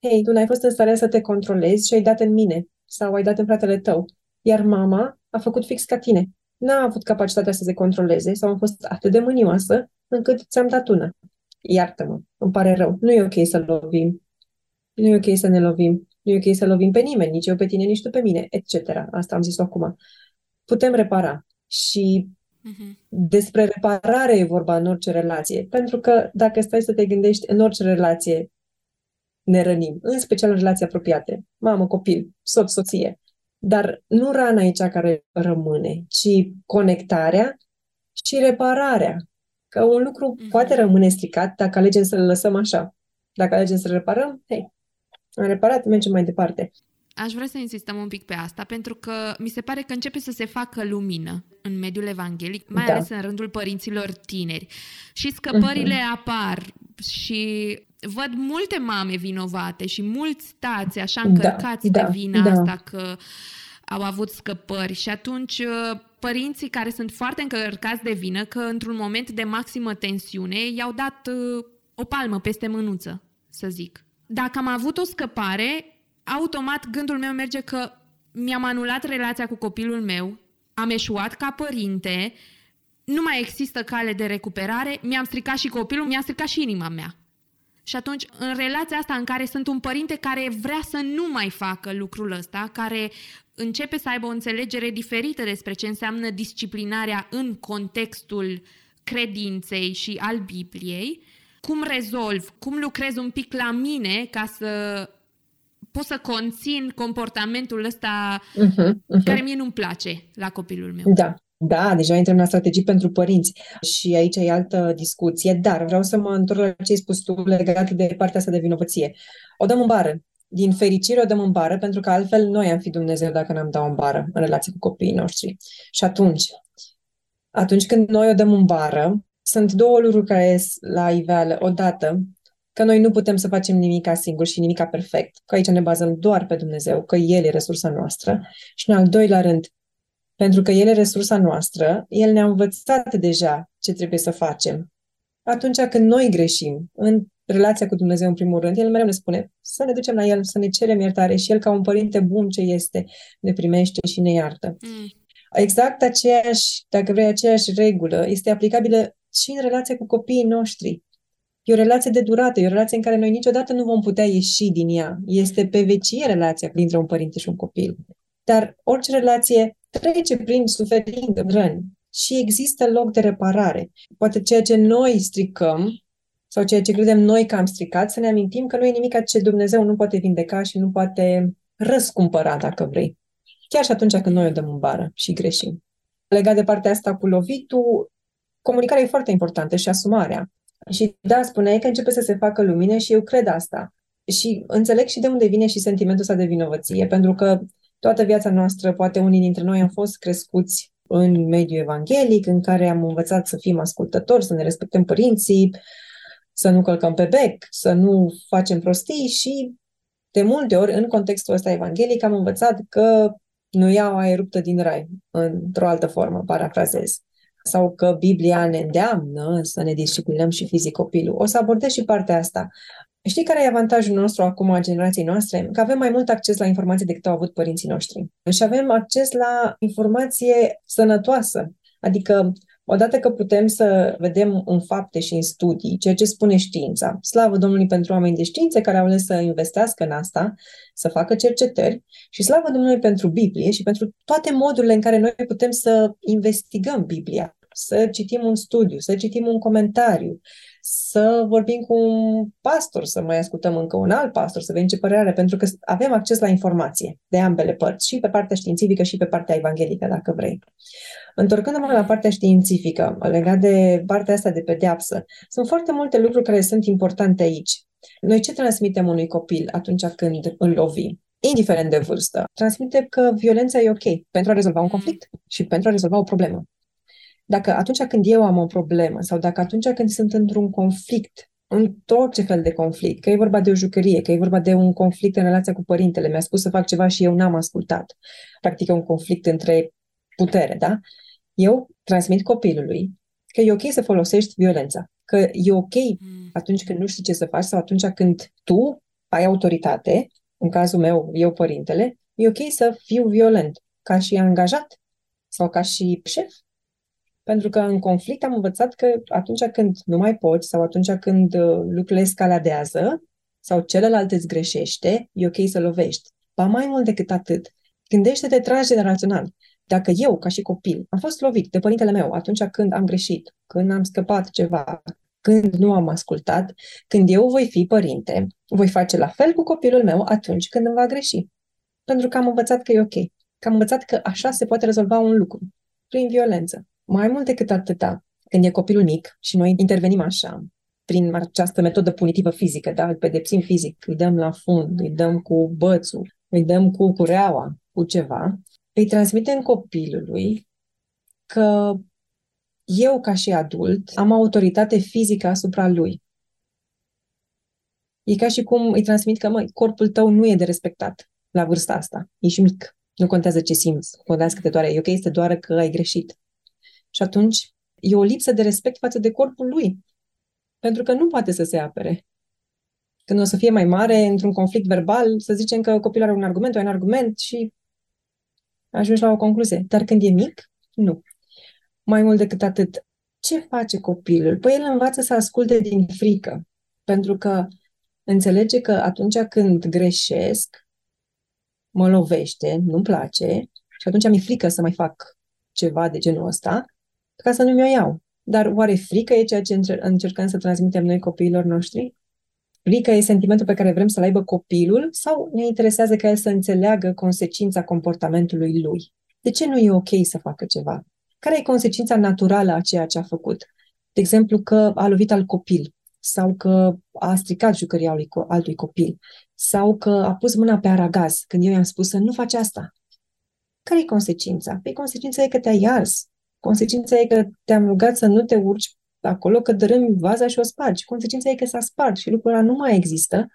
S2: Hei, tu n-ai fost în stare să te controlezi și ai dat în mine sau ai dat în fratele tău. Iar mama a făcut fix ca tine. N-a avut capacitatea să se controleze sau a fost atât de mânioasă încât ți-am dat una. Iartă-mă, îmi pare rău. Nu e ok să lovim. Nu e ok să ne lovim. Nu e ok să lovim pe nimeni, nici eu pe tine, nici tu pe mine, etc. Asta am zis acum. Putem repara. Și Uh-huh. Despre reparare e vorba în orice relație. Pentru că dacă stai să te gândești în orice relație ne rănim, în special în relații apropiate, mamă, copil, soț, soție. Dar nu rana e cea care rămâne, ci conectarea și repararea. Că un lucru uh-huh. poate rămâne stricat dacă alegem să-l lăsăm așa. Dacă alegem să-l reparăm, hei, am reparat, mergem mai departe.
S1: Aș vrea să insistăm un pic pe asta, pentru că mi se pare că începe să se facă lumină în mediul evanghelic, mai da. ales în rândul părinților tineri. Și scăpările uh-huh. apar și văd multe mame vinovate și mulți tați așa da, încărcați da, de vina da. asta că au avut scăpări și atunci uh, părinții care sunt foarte încărcați de vină că într-un moment de maximă tensiune i-au dat uh, o palmă peste mânuță, să zic. Dacă am avut o scăpare, automat gândul meu merge că mi-am anulat relația cu copilul meu, am eșuat ca părinte, nu mai există cale de recuperare, mi-am stricat și copilul, mi-a stricat și inima mea. Și atunci, în relația asta în care sunt un părinte care vrea să nu mai facă lucrul ăsta, care începe să aibă o înțelegere diferită despre ce înseamnă disciplinarea în contextul credinței și al Bibliei, cum rezolv, cum lucrez un pic la mine ca să pot să conțin comportamentul ăsta uh-huh, uh-huh. care mie nu-mi place la copilul meu.
S2: Da. Da, deja intrăm la strategii pentru părinți și aici e altă discuție, dar vreau să mă întorc la ce ai spus tu legat de partea asta de vinovăție. O dăm în bară. Din fericire o dăm în bară, pentru că altfel noi am fi Dumnezeu dacă n-am dat în bară în relație cu copiii noștri. Și atunci, atunci când noi o dăm în bară, sunt două lucruri care ies la iveală. Odată, că noi nu putem să facem nimica singur și nimica perfect, că aici ne bazăm doar pe Dumnezeu, că El e resursa noastră. Și în al doilea rând, pentru că El e resursa noastră, El ne-a învățat deja ce trebuie să facem. Atunci când noi greșim în relația cu Dumnezeu în primul rând, El mereu ne spune să ne ducem la El, să ne cerem iertare și El ca un părinte bun ce este, ne primește și ne iartă. Mm. Exact aceeași, dacă vrei, aceeași regulă este aplicabilă și în relația cu copiii noștri. E o relație de durată, e o relație în care noi niciodată nu vom putea ieși din ea. Este pe vecie relația dintre un părinte și un copil. Dar orice relație trece prin suferință, răni și există loc de reparare. Poate ceea ce noi stricăm sau ceea ce credem noi că am stricat, să ne amintim că nu e nimic ce Dumnezeu nu poate vindeca și nu poate răscumpăra, dacă vrei. Chiar și atunci când noi o dăm în bară și greșim. Legat de partea asta cu lovitul, comunicarea e foarte importantă și asumarea Și da, spuneai că începe să se facă lumină și eu cred asta. Și înțeleg și de unde vine și sentimentul ăsta de vinovăție, pentru că toată viața noastră, poate unii dintre noi am fost crescuți în mediul evanghelic, în care am învățat să fim ascultători, să ne respectăm părinții, să nu călcăm pe bec, să nu facem prostii și de multe ori, în contextul ăsta evanghelic, am învățat că nu iau aia ruptă din rai, într-o altă formă, parafrazez. Sau că Biblia ne îndeamnă să ne disciplinăm și fizic copilul. O să abordez și partea asta. Știi care e avantajul nostru acum a generației noastre? Că avem mai mult acces la informații decât au avut părinții noștri. Și avem acces la informație sănătoasă. Adică Odată că putem să vedem în fapte și în studii ceea ce spune știința, slavă Domnului pentru oameni de științe care au ales să investească în asta, să facă cercetări și slavă Domnului pentru Biblie și pentru toate modurile în care noi putem să investigăm Biblia, să citim un studiu, să citim un comentariu, să vorbim cu un pastor, să mai ascultăm încă un alt pastor, să vedem ce părere are, pentru că avem acces la informație de ambele părți, și pe partea științifică și pe partea evanghelică, dacă vrei. Întorcându-mă la partea științifică, legat de partea asta de pedeapsă, sunt foarte multe lucruri care sunt importante aici. Noi ce transmitem unui copil atunci când îl lovim? indiferent de vârstă, transmite că violența e ok pentru a rezolva un conflict și pentru a rezolva o problemă. Dacă atunci când eu am o problemă sau dacă atunci când sunt într-un conflict, în tot ce fel de conflict, că e vorba de o jucărie, că e vorba de un conflict în relația cu părintele, mi-a spus să fac ceva și eu n-am ascultat. Practic e un conflict între putere, da? Eu transmit copilului că e ok să folosești violența, că e ok mm. atunci când nu știi ce să faci sau atunci când tu ai autoritate, în cazul meu, eu părintele, e ok să fiu violent, ca și angajat sau ca și șef. Pentru că în conflict am învățat că atunci când nu mai poți sau atunci când uh, lucrurile escaladează sau celălalt îți greșește, e ok să lovești. Ba mai mult decât atât, gândește-te transgenerațional. Dacă eu, ca și copil, am fost lovit de părintele meu atunci când am greșit, când am scăpat ceva, când nu am ascultat, când eu voi fi părinte, voi face la fel cu copilul meu atunci când îmi va greși. Pentru că am învățat că e ok. Că am învățat că așa se poate rezolva un lucru, prin violență. Mai mult decât atâta, când e copilul mic și noi intervenim așa, prin această metodă punitivă fizică, da? îl pedepsim fizic, îi dăm la fund, îi dăm cu bățul, îi dăm cu cureaua, cu ceva, îi transmitem copilului că eu, ca și adult, am autoritate fizică asupra lui. E ca și cum îi transmit că, măi, corpul tău nu e de respectat la vârsta asta. Ești mic. Nu contează ce simți. Contează că te doare. E ok să doară că ai greșit. Și atunci e o lipsă de respect față de corpul lui. Pentru că nu poate să se apere. Când o să fie mai mare, într-un conflict verbal, să zicem că copilul are un argument, un argument și ajungi la o concluzie. Dar când e mic, nu. Mai mult decât atât, ce face copilul? Păi el învață să asculte din frică. Pentru că înțelege că atunci când greșesc, mă lovește, nu-mi place și atunci mi-e frică să mai fac ceva de genul ăsta ca să nu mi-o iau. Dar oare frică e ceea ce încercăm să transmitem noi copiilor noștri? Frică e sentimentul pe care vrem să-l aibă copilul sau ne interesează ca el să înțeleagă consecința comportamentului lui? De ce nu e ok să facă ceva? Care e consecința naturală a ceea ce a făcut? De exemplu, că a lovit al copil sau că a stricat jucăria altui copil sau că a pus mâna pe aragaz când eu i-am spus să nu faci asta. Care e consecința? Păi consecința e că te-ai ars. Consecința e că te-am rugat să nu te urci acolo, că dărâmi vaza și o spargi. Consecința e că s-a spart și lucrul ăla nu mai există.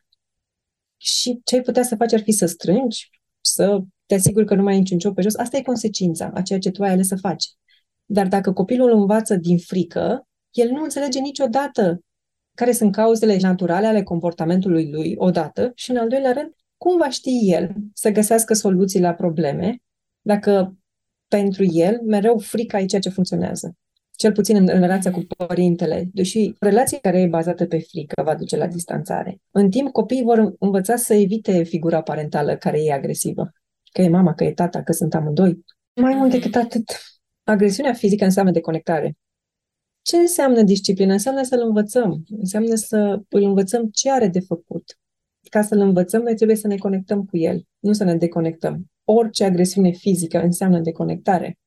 S2: Și ce ai putea să faci ar fi să strângi, să te asiguri că nu mai ai niciun ciop pe jos. Asta e consecința a ceea ce tu ai ales să faci. Dar dacă copilul învață din frică, el nu înțelege niciodată care sunt cauzele naturale ale comportamentului lui, odată, și în al doilea rând, cum va ști el să găsească soluții la probleme dacă pentru el mereu frica e ceea ce funcționează. Cel puțin în, în relația cu părintele, deși relația care e bazată pe frică va duce la distanțare. În timp, copiii vor învăța să evite figura parentală care e agresivă. Că e mama, că e tata, că sunt amândoi. Mai mult decât atât, agresiunea fizică înseamnă deconectare. Ce înseamnă disciplină? Înseamnă să-l învățăm. Înseamnă să îl învățăm ce are de făcut. Ca să-l învățăm, noi trebuie să ne conectăm cu el, nu să ne deconectăm orice agresiune fizică înseamnă deconectare.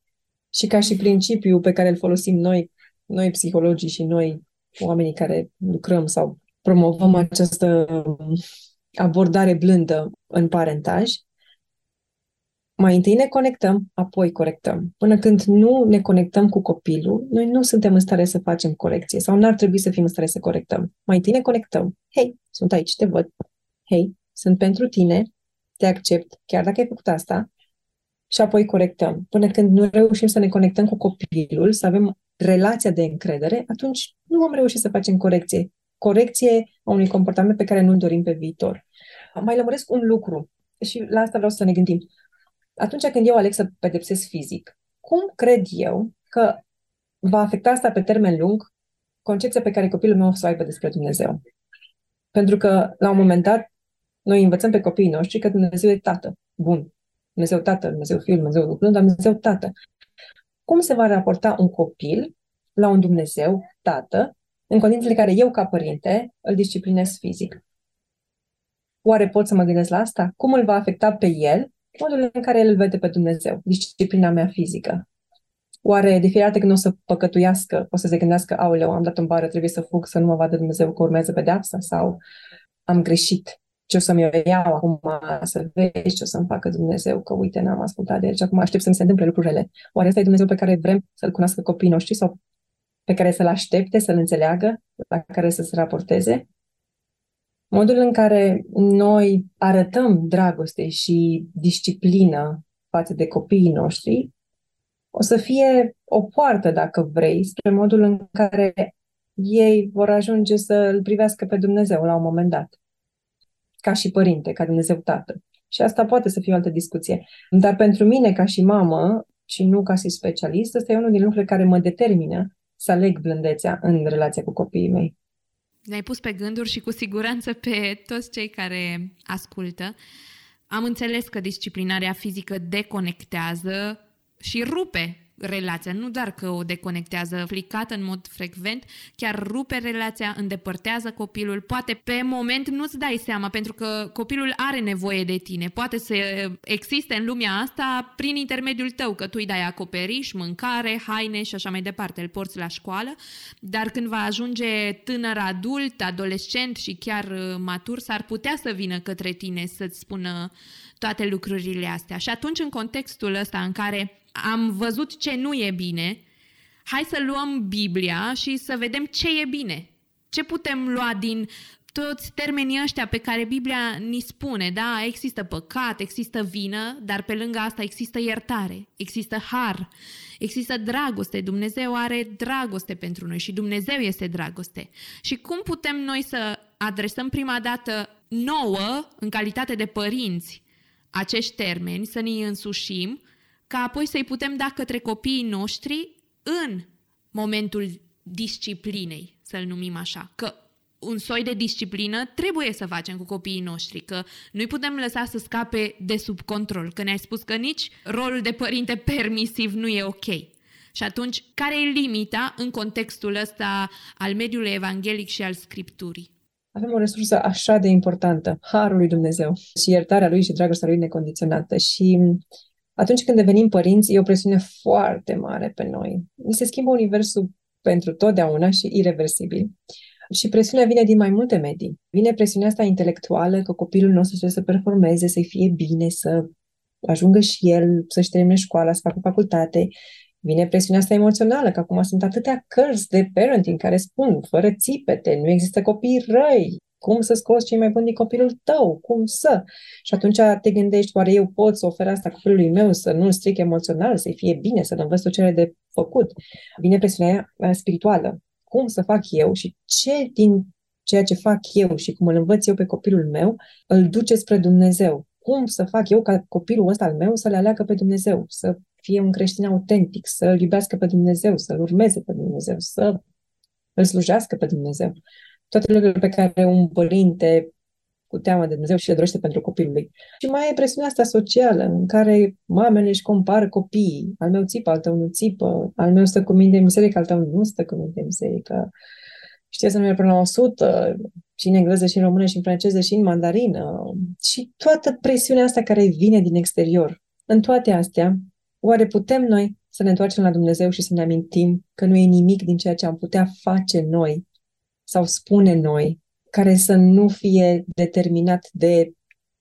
S2: Și ca și principiu pe care îl folosim noi, noi psihologii și noi oamenii care lucrăm sau promovăm această abordare blândă în parentaj, mai întâi ne conectăm, apoi corectăm. Până când nu ne conectăm cu copilul, noi nu suntem în stare să facem corecție sau n-ar trebui să fim în stare să corectăm. Mai întâi ne conectăm. Hei, sunt aici, te văd. Hei, sunt pentru tine, te accept, chiar dacă ai făcut asta, și apoi corectăm. Până când nu reușim să ne conectăm cu copilul, să avem relația de încredere, atunci nu vom reuși să facem corecție. Corecție a unui comportament pe care nu-l dorim pe viitor. Mai lămuresc un lucru și la asta vreau să ne gândim. Atunci când eu aleg să pedepsesc fizic, cum cred eu că va afecta asta pe termen lung concepția pe care copilul meu o să o aibă despre Dumnezeu? Pentru că, la un moment dat, noi învățăm pe copiii noștri că Dumnezeu e tată. Bun. Dumnezeu tată, Dumnezeu fiul, Dumnezeu lucrând, dar Dumnezeu tată. Cum se va raporta un copil la un Dumnezeu tată în condițiile în care eu, ca părinte, îl disciplinez fizic? Oare pot să mă gândesc la asta? Cum îl va afecta pe el modul în care el îl vede pe Dumnezeu, disciplina mea fizică? Oare de fiecare dată când o să păcătuiască, o să se gândească, aoleu, am dat în bară, trebuie să fug, să nu mă vadă Dumnezeu că urmează pedeapsa sau am greșit, ce o să-mi iau acum să vezi ce o să-mi facă Dumnezeu, că uite, n-am ascultat de el și acum aștept să-mi se întâmple lucrurile. Oare ăsta e Dumnezeu pe care vrem să-L cunoască copiii noștri sau pe care să-L aștepte, să-L înțeleagă, la care să se raporteze? Modul în care noi arătăm dragoste și disciplină față de copiii noștri o să fie o poartă, dacă vrei, spre modul în care ei vor ajunge să îl privească pe Dumnezeu la un moment dat ca și părinte, ca Dumnezeu tată. Și asta poate să fie o altă discuție. Dar pentru mine, ca și mamă, și nu ca și specialist, ăsta e unul din lucrurile care mă determină să aleg blândețea în relația cu copiii mei.
S1: Ne-ai pus pe gânduri și cu siguranță pe toți cei care ascultă. Am înțeles că disciplinarea fizică deconectează și rupe relația, nu doar că o deconectează flicată în mod frecvent, chiar rupe relația, îndepărtează copilul, poate pe moment nu-ți dai seama, pentru că copilul are nevoie de tine, poate să existe în lumea asta prin intermediul tău, că tu îi dai acoperiș, mâncare, haine și așa mai departe, îl porți la școală, dar când va ajunge tânăr adult, adolescent și chiar uh, matur, s-ar putea să vină către tine să-ți spună toate lucrurile astea. Și atunci, în contextul ăsta în care am văzut ce nu e bine, hai să luăm Biblia și să vedem ce e bine. Ce putem lua din toți termenii ăștia pe care Biblia ni spune, da, există păcat, există vină, dar pe lângă asta există iertare, există har, există dragoste. Dumnezeu are dragoste pentru noi și Dumnezeu este dragoste. Și cum putem noi să adresăm prima dată nouă, în calitate de părinți, acești termeni, să ne însușim ca apoi să-i putem da către copiii noștri în momentul disciplinei, să-l numim așa. Că un soi de disciplină trebuie să facem cu copiii noștri, că nu-i putem lăsa să scape de sub control, că ne-ai spus că nici rolul de părinte permisiv nu e ok. Și atunci, care e limita în contextul ăsta al mediului evanghelic și al scripturii?
S2: Avem o resursă așa de importantă, Harul lui Dumnezeu și iertarea lui și dragostea lui necondiționată. Și atunci când devenim părinți, e o presiune foarte mare pe noi. Ni se schimbă universul pentru totdeauna și irreversibil. Și presiunea vine din mai multe medii. Vine presiunea asta intelectuală, că copilul nostru trebuie să performeze, să fie bine, să ajungă și el, să-și termine școala, să facă facultate. Vine presiunea asta emoțională, că acum sunt atâtea cărți de parenting care spun, fără țipete, nu există copii răi, cum să scoți cei mai buni din copilul tău, cum să. Și atunci te gândești, oare eu pot să ofer asta copilului meu, să nu-l stric emoțional, să-i fie bine, să-l învăț tot ce are de făcut. Vine presiunea spirituală. Cum să fac eu și ce din ceea ce fac eu și cum îl învăț eu pe copilul meu, îl duce spre Dumnezeu. Cum să fac eu ca copilul ăsta al meu să le aleagă pe Dumnezeu, să fie un creștin autentic, să-L iubească pe Dumnezeu, să-L urmeze pe Dumnezeu, să îl slujească pe Dumnezeu toate lucrurile pe care un părinte cu teamă de Dumnezeu și le dorește pentru copilul lui. Și mai e presiunea asta socială, în care mamele își compară copiii. Al meu țipă, al tău nu țipă, al meu stă cu minte în biserică, al tău nu stă cu minte în biserică. Știe să nu până la 100, și în engleză, și în română, și în franceză, și în mandarină. Și toată presiunea asta care vine din exterior. În toate astea, oare putem noi să ne întoarcem la Dumnezeu și să ne amintim că nu e nimic din ceea ce am putea face noi sau spune noi, care să nu fie determinat de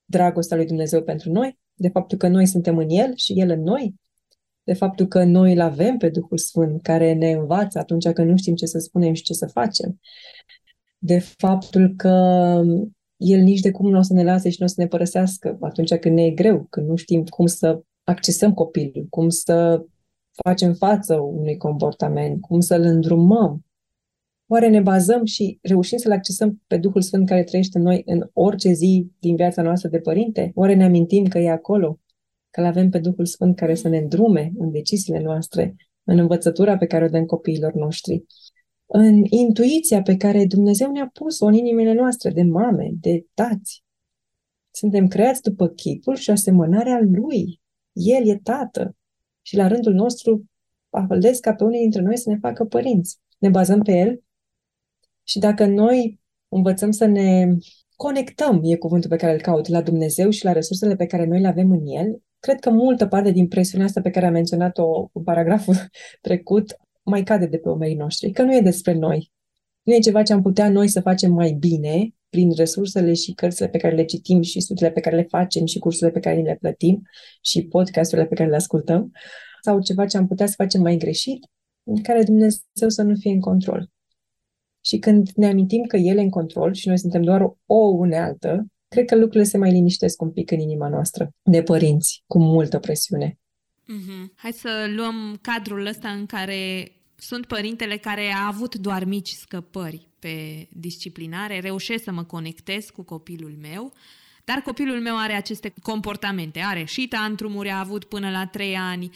S2: dragostea lui Dumnezeu pentru noi, de faptul că noi suntem în El și El în noi, de faptul că noi îl avem pe Duhul Sfânt care ne învață atunci când nu știm ce să spunem și ce să facem, de faptul că El nici de cum nu o să ne lase și nu o să ne părăsească atunci când ne e greu, când nu știm cum să accesăm copilul, cum să facem față unui comportament, cum să-l îndrumăm. Oare ne bazăm și reușim să-L accesăm pe Duhul Sfânt care trăiește în noi în orice zi din viața noastră de părinte? Oare ne amintim că e acolo? Că-L avem pe Duhul Sfânt care să ne îndrume în deciziile noastre, în învățătura pe care o dăm copiilor noștri, în intuiția pe care Dumnezeu ne-a pus-o în inimile noastre de mame, de tați. Suntem creați după chipul și asemănarea Lui. El e tată. Și la rândul nostru a ca pe unii dintre noi să ne facă părinți. Ne bazăm pe El și dacă noi învățăm să ne conectăm, e cuvântul pe care îl caut, la Dumnezeu și la resursele pe care noi le avem în El, cred că multă parte din presiunea asta pe care am menționat-o în paragraful [laughs] trecut mai cade de pe omerii noștri, că nu e despre noi. Nu e ceva ce am putea noi să facem mai bine prin resursele și cărțile pe care le citim și studiile pe care le facem și cursurile pe care le plătim și podcasturile pe care le ascultăm, sau ceva ce am putea să facem mai greșit, în care Dumnezeu să nu fie în control. Și când ne amintim că El e în control și noi suntem doar o unealtă, cred că lucrurile se mai liniștesc un pic în inima noastră, de părinți, cu multă presiune.
S1: Mm-hmm. Hai să luăm cadrul ăsta în care sunt părintele care a avut doar mici scăpări pe disciplinare, reușesc să mă conectez cu copilul meu, dar copilul meu are aceste comportamente, are și tantrumuri, a avut până la trei ani,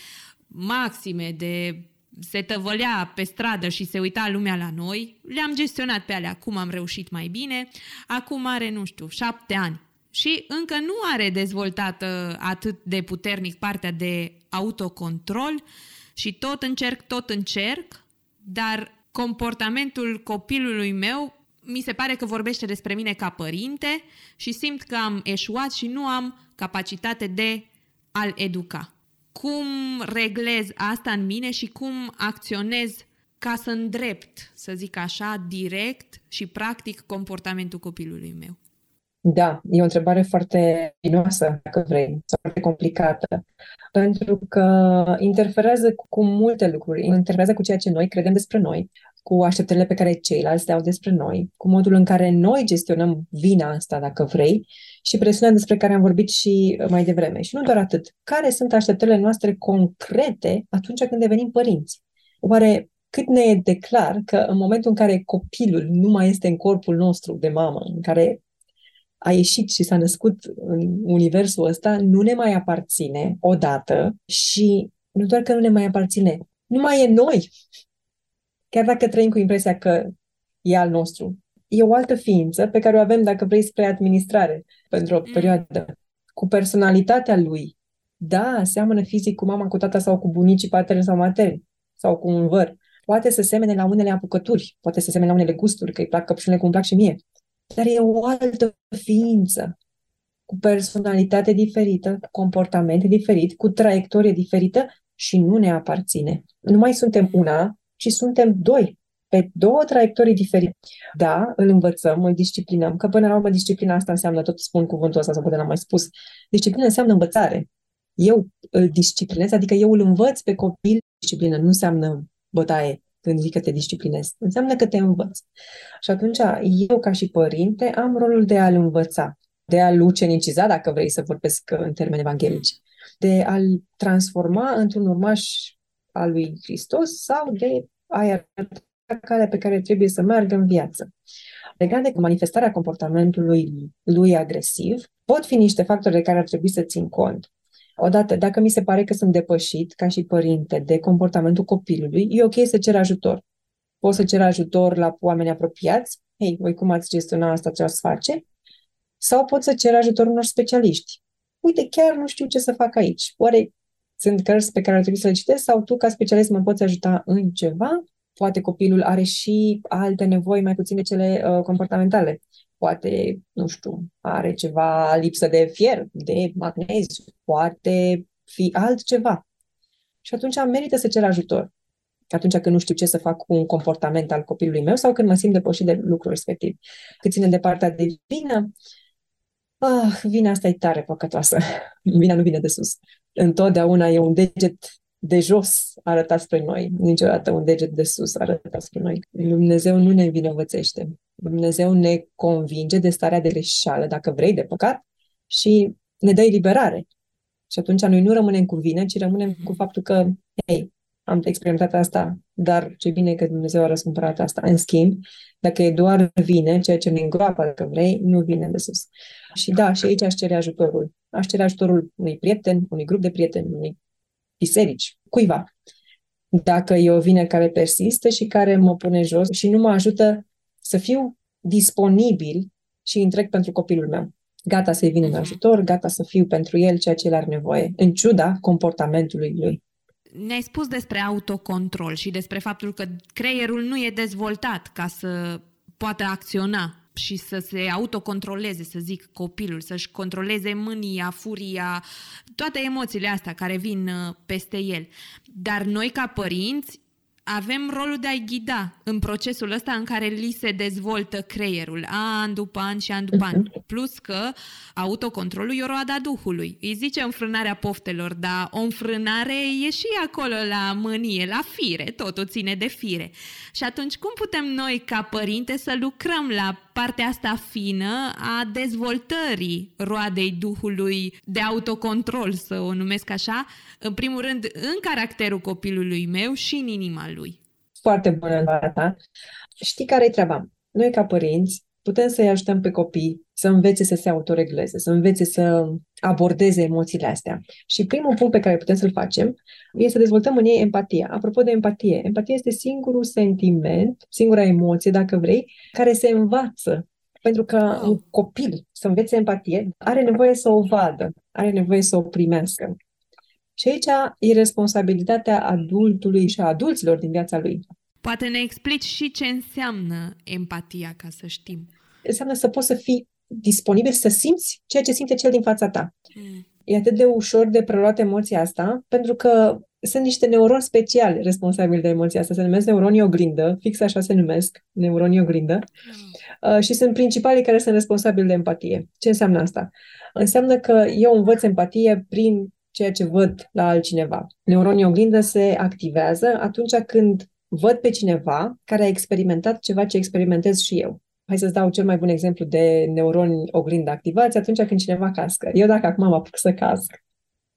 S1: maxime de se tăvălea pe stradă și se uita lumea la noi, le-am gestionat pe alea cum am reușit mai bine, acum are, nu știu, șapte ani. Și încă nu are dezvoltată atât de puternic partea de autocontrol și tot încerc, tot încerc, dar comportamentul copilului meu mi se pare că vorbește despre mine ca părinte și simt că am eșuat și nu am capacitate de a-l educa cum reglez asta în mine și cum acționez ca să îndrept, să zic așa, direct și practic comportamentul copilului meu?
S2: Da, e o întrebare foarte binoasă, dacă vrei, sau foarte complicată, pentru că interferează cu multe lucruri, interferează cu ceea ce noi credem despre noi, cu așteptările pe care ceilalți le au despre noi, cu modul în care noi gestionăm vina asta, dacă vrei, și presiunea despre care am vorbit și mai devreme. Și nu doar atât. Care sunt așteptările noastre concrete atunci când devenim părinți? Oare cât ne e de clar că în momentul în care copilul nu mai este în corpul nostru de mamă, în care a ieșit și s-a născut în universul ăsta, nu ne mai aparține odată și nu doar că nu ne mai aparține, nu mai e noi. Chiar dacă trăim cu impresia că e al nostru, e o altă ființă pe care o avem, dacă vrei, spre administrare pentru o mm. perioadă, cu personalitatea lui. Da, seamănă fizic cu mama, cu tata sau cu bunicii paterni sau materni sau cu un văr. Poate să semene la unele apucături, poate să semene la unele gusturi, că îi plac căpșunile cum îmi plac și mie. Dar e o altă ființă, cu personalitate diferită, cu comportament diferit, cu traiectorie diferită și nu ne aparține. Nu mai suntem una, ci suntem doi pe două traiectorii diferite. Da, îl învățăm, îl disciplinăm, că până la urmă disciplina asta înseamnă, tot spun cuvântul ăsta, sau poate l-am mai spus, disciplina înseamnă învățare. Eu îl disciplinez, adică eu îl învăț pe copil disciplină, nu înseamnă bătaie când zic că te disciplinezi. Înseamnă că te învăț. Și atunci eu, ca și părinte, am rolul de a-l învăța, de a-l uceniciza, dacă vrei să vorbesc în termeni evanghelici, de a-l transforma într-un urmaș al lui Hristos sau de a-i arăta calea pe care trebuie să meargă în viață. Legat de manifestarea comportamentului lui agresiv, pot fi niște factori de care ar trebui să țin cont. Odată, dacă mi se pare că sunt depășit ca și părinte de comportamentul copilului, e ok să cer ajutor. Pot să cer ajutor la oameni apropiați, hei, voi cum ați gestiona asta, ce ați face? Sau pot să cer ajutor unor specialiști. Uite, chiar nu știu ce să fac aici. Oare sunt cărți pe care ar trebui să le citesc sau tu, ca specialist, mă poți ajuta în ceva? Poate copilul are și alte nevoi mai puțin de cele uh, comportamentale. Poate, nu știu, are ceva lipsă de fier, de magneziu, poate fi altceva. Și atunci merită să cer ajutor. atunci când nu știu ce să fac cu un comportament al copilului meu sau când mă simt depășit de lucrul respectiv. Cât ține de partea de vină, ah, vina asta e tare păcătoasă. [laughs] Vina nu vine de sus. Întotdeauna e un deget de jos arătat spre noi, niciodată un deget de sus arătat spre noi. Dumnezeu nu ne învinovățește. Dumnezeu ne convinge de starea de greșeală, dacă vrei, de păcat, și ne dă eliberare. Și atunci noi nu rămânem cu vine, ci rămânem cu faptul că, hei, am experimentat asta, dar ce bine că Dumnezeu a răscumpărat asta. În schimb, dacă e doar vine, ceea ce ne îngroapă, dacă vrei, nu vine de sus. Și da, și aici aș cere ajutorul. Aș cere ajutorul unui prieten, unui grup de prieteni, unui biserici, cuiva. Dacă e o vină care persistă și care mă pune jos și nu mă ajută să fiu disponibil și întreg pentru copilul meu. Gata să-i vin în mhm. ajutor, gata să fiu pentru el ceea ce el are nevoie, în ciuda comportamentului lui
S1: ne-ai spus despre autocontrol și despre faptul că creierul nu e dezvoltat ca să poată acționa și să se autocontroleze, să zic, copilul, să-și controleze mânia, furia, toate emoțiile astea care vin uh, peste el. Dar noi, ca părinți, avem rolul de a-i ghida în procesul ăsta în care li se dezvoltă creierul, an după an și an după an. Mhm. Plus că autocontrolul e o roada Duhului. Îi zice înfrânarea poftelor, dar o înfrânare e și acolo la mânie, la fire, totul ține de fire. Și atunci cum putem noi, ca părinte, să lucrăm la partea asta fină a dezvoltării roadei Duhului de autocontrol, să o numesc așa, în primul rând în caracterul copilului meu și în inima lui.
S2: Foarte bună întrebarea ta. Știi care e treaba? Noi ca părinți putem să-i ajutăm pe copii să învețe să se autoregleze, să învețe să abordeze emoțiile astea. Și primul punct pe care putem să-l facem este să dezvoltăm în ei empatia. Apropo de empatie, empatia este singurul sentiment, singura emoție, dacă vrei, care se învață. Pentru că un copil să învețe empatie are nevoie să o vadă, are nevoie să o primească. Și aici e responsabilitatea adultului și a adulților din viața lui.
S1: Poate ne explici și ce înseamnă empatia, ca să știm.
S2: Înseamnă să poți să fii disponibil să simți ceea ce simte cel din fața ta. Mm. E atât de ușor de preluat emoția asta, pentru că sunt niște neuroni speciali responsabili de emoția asta. Se numesc neuronii oglindă, fix așa se numesc, neuronii oglindă, mm. uh, și sunt principalii care sunt responsabili de empatie. Ce înseamnă asta? Înseamnă că eu învăț empatie prin ceea ce văd la altcineva. Neuronii oglindă se activează atunci când văd pe cineva care a experimentat ceva ce experimentez și eu. Hai să-ți dau cel mai bun exemplu de neuroni oglindă activați atunci când cineva cască. Eu dacă acum mă apuc să casc,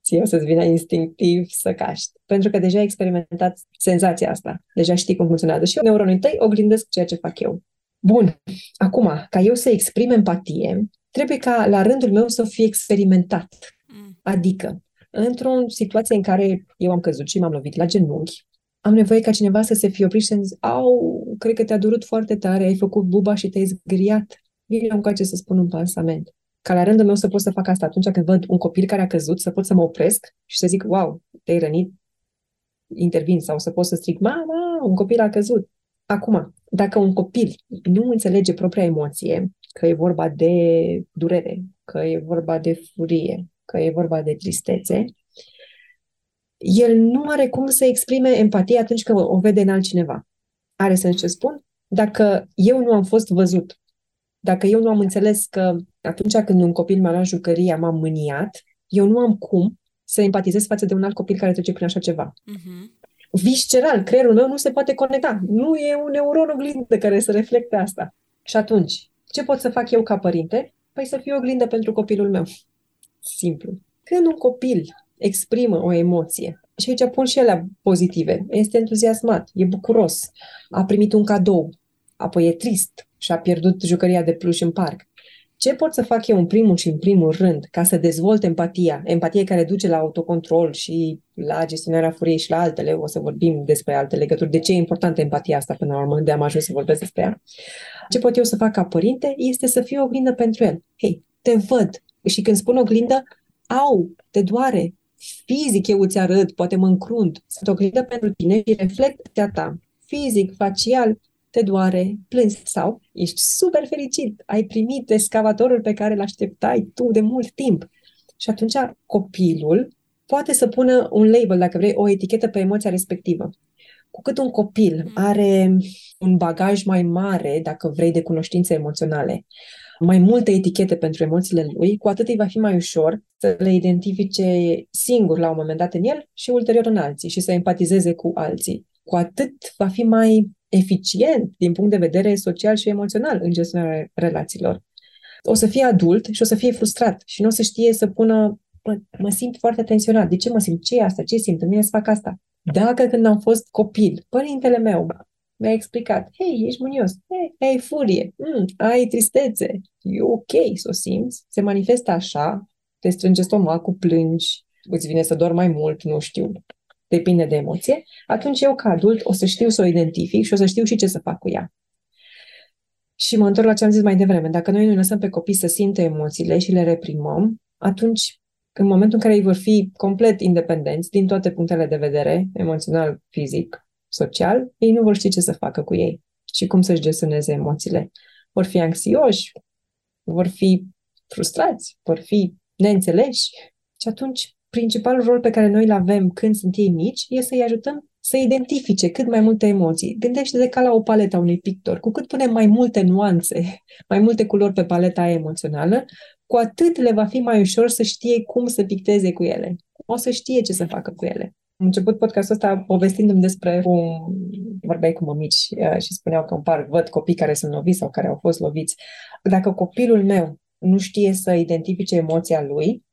S2: ție o să-ți vină instinctiv să caști. Pentru că deja ai experimentat senzația asta. Deja știi cum funcționează. Și neuronii tăi oglindesc ceea ce fac eu. Bun. Acum, ca eu să exprim empatie, trebuie ca la rândul meu să fie experimentat. Mm. Adică, într-o situație în care eu am căzut și m-am lovit la genunchi, am nevoie ca cineva să se fie oprit și să zic, au, cred că te-a durut foarte tare, ai făcut buba și te-ai zgriat. Vine încoace să spun un pansament. Ca la rândul meu să pot să fac asta atunci când văd un copil care a căzut, să pot să mă opresc și să zic, wow, te-ai rănit, intervin sau să pot să strig, mama, un copil a căzut. Acum, dacă un copil nu înțelege propria emoție, că e vorba de durere, că e vorba de furie, că e vorba de tristețe, el nu are cum să exprime empatie atunci când o vede în altcineva. Are sens ce spun? Dacă eu nu am fost văzut, dacă eu nu am înțeles că atunci când un copil m-a luat jucăria, m-am mâniat, eu nu am cum să empatizez față de un alt copil care trece prin așa ceva. Uh-huh. Visceral, creierul meu nu se poate conecta. Nu e un neuron oglindă care să reflecte asta. Și atunci, ce pot să fac eu ca părinte? Păi să fiu oglindă pentru copilul meu. Simplu. Când un copil exprimă o emoție. Și aici pun și ele pozitive. Este entuziasmat, e bucuros, a primit un cadou, apoi e trist și a pierdut jucăria de pluș în parc. Ce pot să fac eu în primul și în primul rând ca să dezvolt empatia, empatie care duce la autocontrol și la gestionarea furiei și la altele, o să vorbim despre alte legături, de ce e importantă empatia asta până la urmă, de am ajuns să vorbesc despre ea. Ce pot eu să fac ca părinte este să fiu oglindă pentru el. Hei, te văd. Și când spun oglindă, au, te doare, fizic eu îți arăt, poate mă încrunt, sunt oglindă pentru tine și reflecția ta, fizic, facial, te doare, plângi sau ești super fericit, ai primit excavatorul pe care îl așteptai tu de mult timp. Și atunci copilul poate să pună un label, dacă vrei, o etichetă pe emoția respectivă. Cu cât un copil mm. are un bagaj mai mare, dacă vrei, de cunoștințe emoționale, mai multe etichete pentru emoțiile lui, cu atât îi va fi mai ușor să le identifice singur la un moment dat în el și ulterior în alții și să empatizeze cu alții. Cu atât va fi mai eficient din punct de vedere social și emoțional în gestionarea relațiilor. O să fie adult și o să fie frustrat și nu o să știe să pună mă, mă simt foarte tensionat. De ce mă simt? Ce e asta? Ce simt? Îmi să fac asta. Dacă când am fost copil, părintele meu mi-a explicat, hei, ești mânios, hei, ai furie, mm, ai tristețe, e ok să o simți, se manifestă așa, te strânge stomacul, plângi, îți vine să dormi mai mult, nu știu, depinde de emoție, atunci eu ca adult o să știu să o identific și o să știu și ce să fac cu ea. Și mă întorc la ce am zis mai devreme. Dacă noi nu lăsăm pe copii să simtă emoțiile și le reprimăm, atunci, în momentul în care ei vor fi complet independenți din toate punctele de vedere, emoțional, fizic, social, ei nu vor ști ce să facă cu ei și cum să-și gestioneze emoțiile. Vor fi anxioși, vor fi frustrați, vor fi neînțeleși și atunci principalul rol pe care noi îl avem când sunt ei mici e să-i ajutăm să identifice cât mai multe emoții. Gândește-te ca la o paletă a unui pictor. Cu cât punem mai multe nuanțe, [laughs] mai multe culori pe paleta emoțională, cu atât le va fi mai ușor să știe cum să picteze cu ele. O să știe ce să facă cu ele. Am început podcastul ăsta povestindu-mi despre cum vorbeai cu mămici uh, și spuneau că în parc văd copii care sunt loviți sau care au fost loviți. Dacă copilul meu nu știe să identifice emoția lui,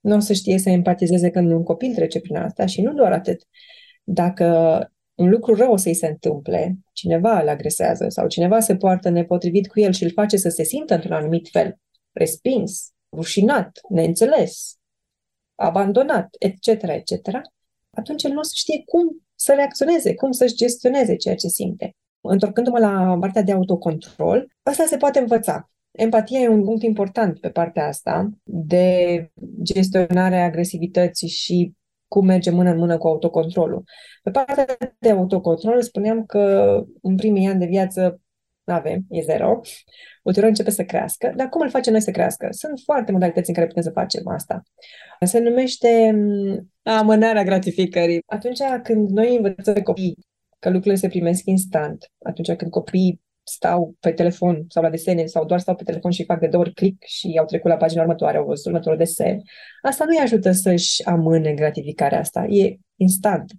S2: nu o să știe să empatizeze când un copil trece prin asta și nu doar atât. Dacă un lucru rău o să-i se întâmple, cineva îl agresează sau cineva se poartă nepotrivit cu el și îl face să se simtă într-un anumit fel, respins, rușinat, neînțeles, abandonat, etc., etc., atunci el nu o să știe cum să reacționeze, cum să-și gestioneze ceea ce simte. Întorcându-mă la partea de autocontrol, asta se poate învăța. Empatia e un punct important pe partea asta de gestionarea agresivității și cum merge mână în mână cu autocontrolul. Pe partea de autocontrol spuneam că în primii ani de viață nu avem, e zero, ulterior începe să crească, dar cum îl facem noi să crească? Sunt foarte modalități în care putem să facem asta. Se numește mm, amânarea gratificării. Atunci când noi învățăm copiii că lucrurile se primesc instant, atunci când copiii stau pe telefon sau la desene sau doar stau pe telefon și fac de două ori click și au trecut la pagina următoare, au văzut următorul desen, asta nu îi ajută să-și amâne gratificarea asta. E instant.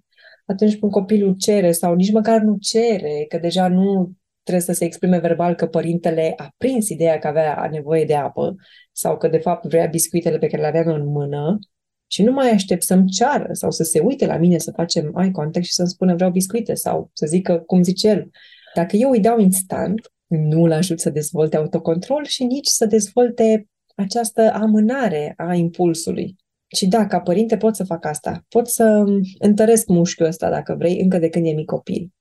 S2: Atunci când copilul cere sau nici măcar nu cere, că deja nu trebuie să se exprime verbal că părintele a prins ideea că avea nevoie de apă sau că de fapt vrea biscuitele pe care le aveam în mână și nu mai aștept să-mi ceară sau să se uite la mine să facem eye contact și să-mi spună vreau biscuite sau să zică cum zice el. Dacă eu îi dau instant, nu îl ajut să dezvolte autocontrol și nici să dezvolte această amânare a impulsului. Și da, ca părinte pot să fac asta. Pot să întăresc mușchiul ăsta, dacă vrei, încă de când e mic copil.